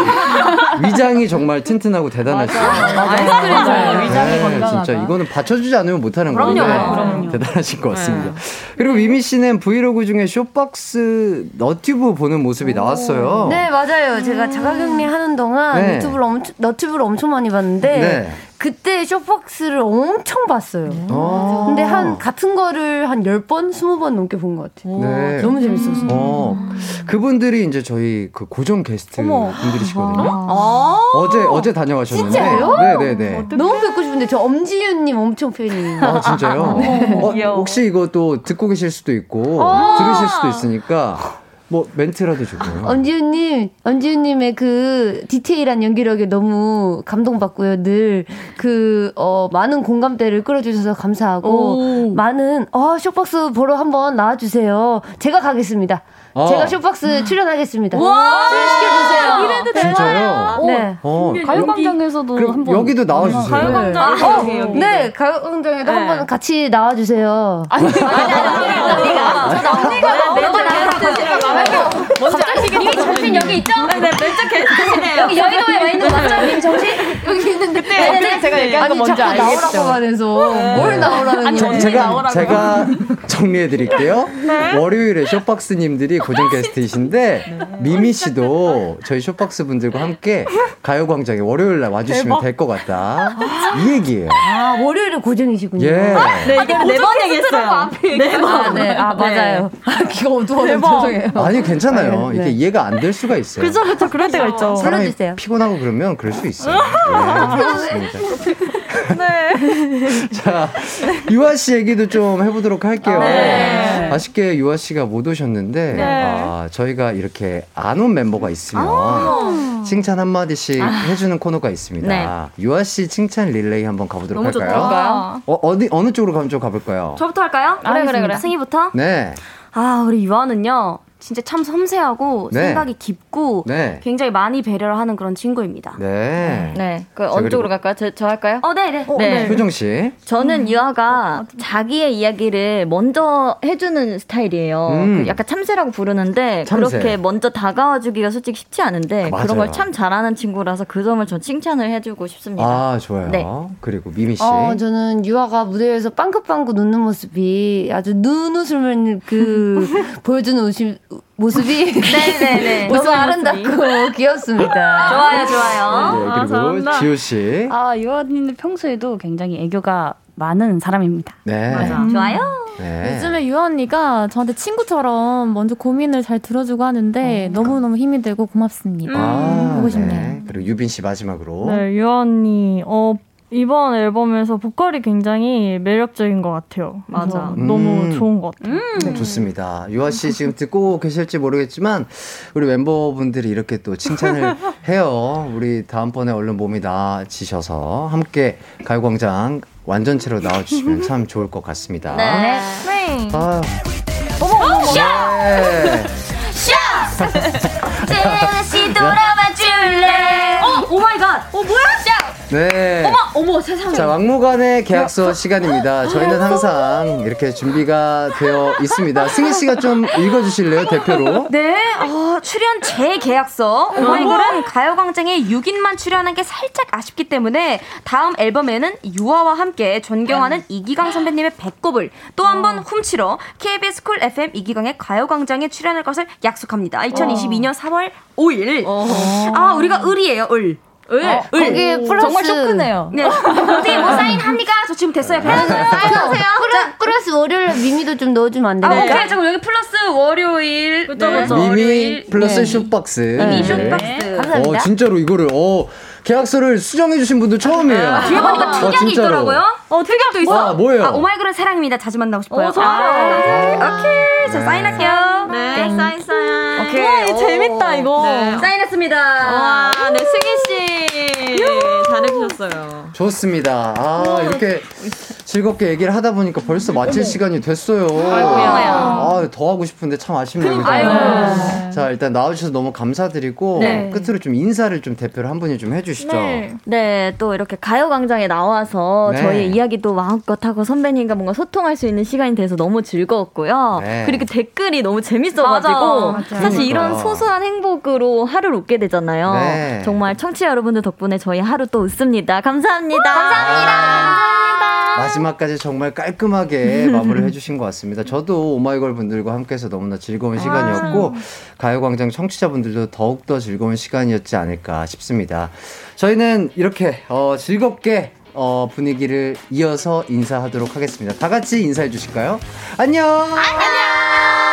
A: [LAUGHS] 위장이 정말 튼튼하고 대단하시죠.
H: 아이스크림 잘 위장이
A: 네,
H: 건강하다.
A: 진짜 이거는 받쳐주지 않으면 못하는
H: 그럼요.
A: 건데
H: 그럼요.
A: 대단하신 것 같습니다. 그리고 미미 씨는 브이로그 중에 쇼박스 너튜브 보는 모습이 나왔어요.
M: 네 맞아요. 제가 자가격리 하는 동안
A: 네.
M: 유튜브를 엄청 너튜브를 엄청 많이 봤는데
A: 네.
M: 그때 쇼박스를 엄청 봤어요.
A: 어.
M: 근데 한 같은 거를 한 10번, 20번 넘게 본 것 같아요.
A: 네.
M: 너무 재밌었어요.
A: 어, 그분들이 이제 저희 그 고정 게스트
M: 어머.
A: 분들이시거든요.
M: 아.
A: 어제 어제 다녀가셨는데.
M: 진짜요?
A: 네 네 네.
M: 너무 뵙고 싶은데 저 엄지윤 님 엄청 팬이에요.
A: 아 진짜요?
M: 네.
A: 어, 혹시 이거 또 듣고 계실 수도 있고
M: 아.
A: 들으실 수도 있으니까 뭐 멘트라도 주고요.
M: 엄지윤님, 엄지윤님의 그 디테일한 연기력에 너무 감동받고요. 늘 그, 어, 많은 공감대를 끌어주셔서 감사하고, 많은, 어, 쇼박스 보러 한번 나와주세요. 제가 가겠습니다.
A: 아.
M: 제가 쇼박스 출연하겠습니다.
H: 와.
M: 출연시켜주세요.
H: 이래도
A: 진짜요?
M: 네.
A: 어,
H: 가요광장에서도
A: 그럼
H: 한번
A: 여기도 나와주세요.
M: 가요광장.
H: 네.
M: 어, 네, 가요광장에도 한번 같이 나와주세요. 아니,
F: 갑자기 이미 정신 여기 있죠? 네네, 멘트 게스트시네요.
M: 여기 여의도에 와 있는 거죠? 님 정신? 여기 있는데.
H: 그때 제가 얘기한 거
M: 아니,
H: 뭔지
M: 자꾸
H: 알겠죠?
M: 나오라고 하면서 뭘 나오라는
H: 아니,
M: 거예요?
A: 제가? 제가 정리해 드릴게요.
H: 네.
A: 월요일에 쇼박스님들이 고정 게스트이신데 미미 씨도 저희 쇼박스 분들과 함께 가요광장에 월요일 날 와주시면. 될 것 같다. 이 얘기예요.
M: 아, 월요일에 고정이시군요.
A: 예.
F: 네, 이거는 네번 얘기했어요. 네 번.
M: 아, 네. 아, 맞아요. 아, 귀가 어두워서 죄송해요.
A: 아니 괜찮아요.
M: 네,
A: 이게
M: 네.
A: 이해가 안 될 수가 있어요.
H: 그죠, 그죠. 그럴 때가 있죠.
A: 사람이
M: 불러주세요.
A: 피곤하고 그러면 그럴 수 있어요. 네, 좋습니다. [LAUGHS]
H: 네.
A: 자, 유아 씨 얘기도 좀 해보도록 할게요.
H: 네.
A: 아쉽게 유아 씨가 못 오셨는데,
H: 네.
A: 아, 저희가 이렇게 안 온 멤버가 있으면
H: 아.
A: 칭찬 한마디씩
F: 아.
A: 해주는 코너가 있습니다.
F: 네.
A: 유아 씨 칭찬 릴레이 한번 가보도록
F: 너무
A: 할까요?
F: 좋다.
A: 어, 어디, 어느 쪽으로 가면 좀 가볼까요?
F: 저부터 할까요?
G: 그래 그래 그래 승희부터
A: 네.
G: 아 우리 유아는요 진짜 참 섬세하고
A: 네.
G: 생각이 깊고
A: 네.
G: 굉장히 많이 배려를 하는 그런 친구입니다.
A: 네.
F: 네. 그
A: 자,
F: 어느 쪽으로 갈까요? 저, 저 할까요?
G: 어, 네네.
F: 네.
A: 효정 씨.
F: 저는 유아가 자기의 이야기를 먼저 해주는 스타일이에요.
A: 음.
F: 그 약간 참새라고 부르는데
A: 참새.
F: 그렇게 먼저 다가와 주기가 솔직히 쉽지 않은데
A: 아, 맞아요.
F: 그런 걸 참 잘하는 친구라서 그 점을 전 칭찬을 해주고 싶습니다.
A: 아, 좋아요.
F: 네.
A: 그리고 미미 씨.
M: 어, 저는 유아가 무대에서 빵긋빵긋 웃는 모습이 아주 눈웃음을 그 [LAUGHS] 보여주는 웃음, 모습이 [LAUGHS]
F: 네네네.
M: 너무 아름답고 귀엽습니다.
G: 좋아요, 좋아요.
A: 네,
H: 아,
A: 그리고
H: 잘한다.
A: 지호 씨.
H: 아, 유아님은 평소에도 굉장히 애교가 많은 사람입니다.
A: 네.
G: 좋아요.
A: 네.
K: 요즘에 유아 언니가 저한테 친구처럼 먼저 고민을 잘 들어주고 하는데 너무너무 힘이 되고 고맙습니다.
A: 아,
K: 보고 싶네요.
A: 네. 그리고 유빈 씨 마지막으로.
N: 네, 유아 언니, 어, 이번 앨범에서 보컬이 굉장히 매력적인 것 같아요.
F: 맞아.
N: 너무
A: 음.
N: 좋은 것 같아요.
A: 네, 좋습니다. 유아 씨 지금 듣고 계실지 모르겠지만 우리 멤버분들이 이렇게 또 칭찬을 [LAUGHS] 해요. 우리 다음번에 얼른 몸이 나아지셔서 함께 가요광장 완전체로 나와주시면 참 좋을 것 같습니다.
F: 네.
A: 아,
G: 어머, 어머,
A: 네.
G: 다
A: 네.
G: 어머, 어머, 세상에.
A: 자, 막무가내 계약서 시간입니다. 저희는 항상 이렇게 준비가 되어 있습니다. 승희 씨가 좀 읽어주실래요, 대표로?
G: 네, 어, 출연 재계약서. 오마이걸은 가요광장에 6인만 출연한 게 살짝 아쉽기 때문에 다음 앨범에는 유아와 함께 존경하는 이기광 선배님의 배꼽을 또 한 번 훔치러 KBS 쿨 FM 이기광의 가요광장에 출연할 것을 약속합니다. 2022년 4월 5일. 아, 우리가 을이에요, 을. 을,
M: 어,
G: 을.
M: 거기에 플러스
K: 정말 쇼크네요.
G: 네. 어디 뭐 사인합니까? 저 지금 됐어요. 사인하세요.
M: 플러스, 플러스 월요일에 미미도 좀 넣어주면 안
G: 아,
M: 되나요?
G: 오케이. 잠깐 여기 플러스 월요일. 네.
A: 미미
F: 월요일.
A: 플러스
G: 네.
A: 쇼박스.
G: 미미
A: 네.
G: 쇼박스.
M: 감사합니다.
A: 어, 진짜로 이거를, 어, 계약서를 수정해 주신 분도 처음이에요.
G: 뒤에 보니까
A: 아,
G: 특약이
A: 진짜로.
G: 있더라고요. 어, 특약도 있어.
A: 아, 뭐예요?
G: 아, 오마이걸은 사랑입니다. 자주 만나고 싶어요.
F: 어, 좋아요.
G: 아, 오케이. 자, 사인할게요.
F: 네, 사인 사인.
G: 오케이.
N: 와, 이거 재밌다, 이거.
F: 네.
G: 사인했습니다.
F: 와, 네, 승희 씨 잘해주셨어요.
A: 좋습니다. 아, 이렇게 즐겁게 얘기를 하다 보니까 벌써 마칠 시간이 됐어요. 아, 더 하고 싶은데 참 아쉽네요. 그죠? 자, 일단 나와주셔서 너무 감사드리고,
F: 네.
A: 끝으로 좀 인사를 좀 대표로 한 분이 좀 해주시죠.
F: 네, 또 이렇게 가요광장에 나와서
A: 네.
F: 저희의 이야기도 마음껏 하고 선배님과 뭔가 소통할 수 있는 시간이 돼서 너무 즐거웠고요.
A: 네.
F: 그리고 댓글이 너무 재밌어가지고
G: 맞아.
F: 사실 이런
A: 그러니까.
F: 소소한 행복으로 하루를 웃게 되잖아요.
A: 네.
F: 정말 청취자 여러분들 덕분에 저희 하루 또 웃습니다. 감사합니다. 감사합니다.
A: 마지막까지 정말 깔끔하게 [LAUGHS] 마무리를 해주신 것 같습니다. 저도 오마이걸 분들과 함께해서 너무나 즐거운 시간이었고 가요광장 청취자분들도 더욱더 즐거운 시간이었지 않을까 싶습니다. 저희는 이렇게 어, 즐겁게 어, 분위기를 이어서 인사하도록 하겠습니다. 다 같이 인사해 주실까요? 안녕. 안녕.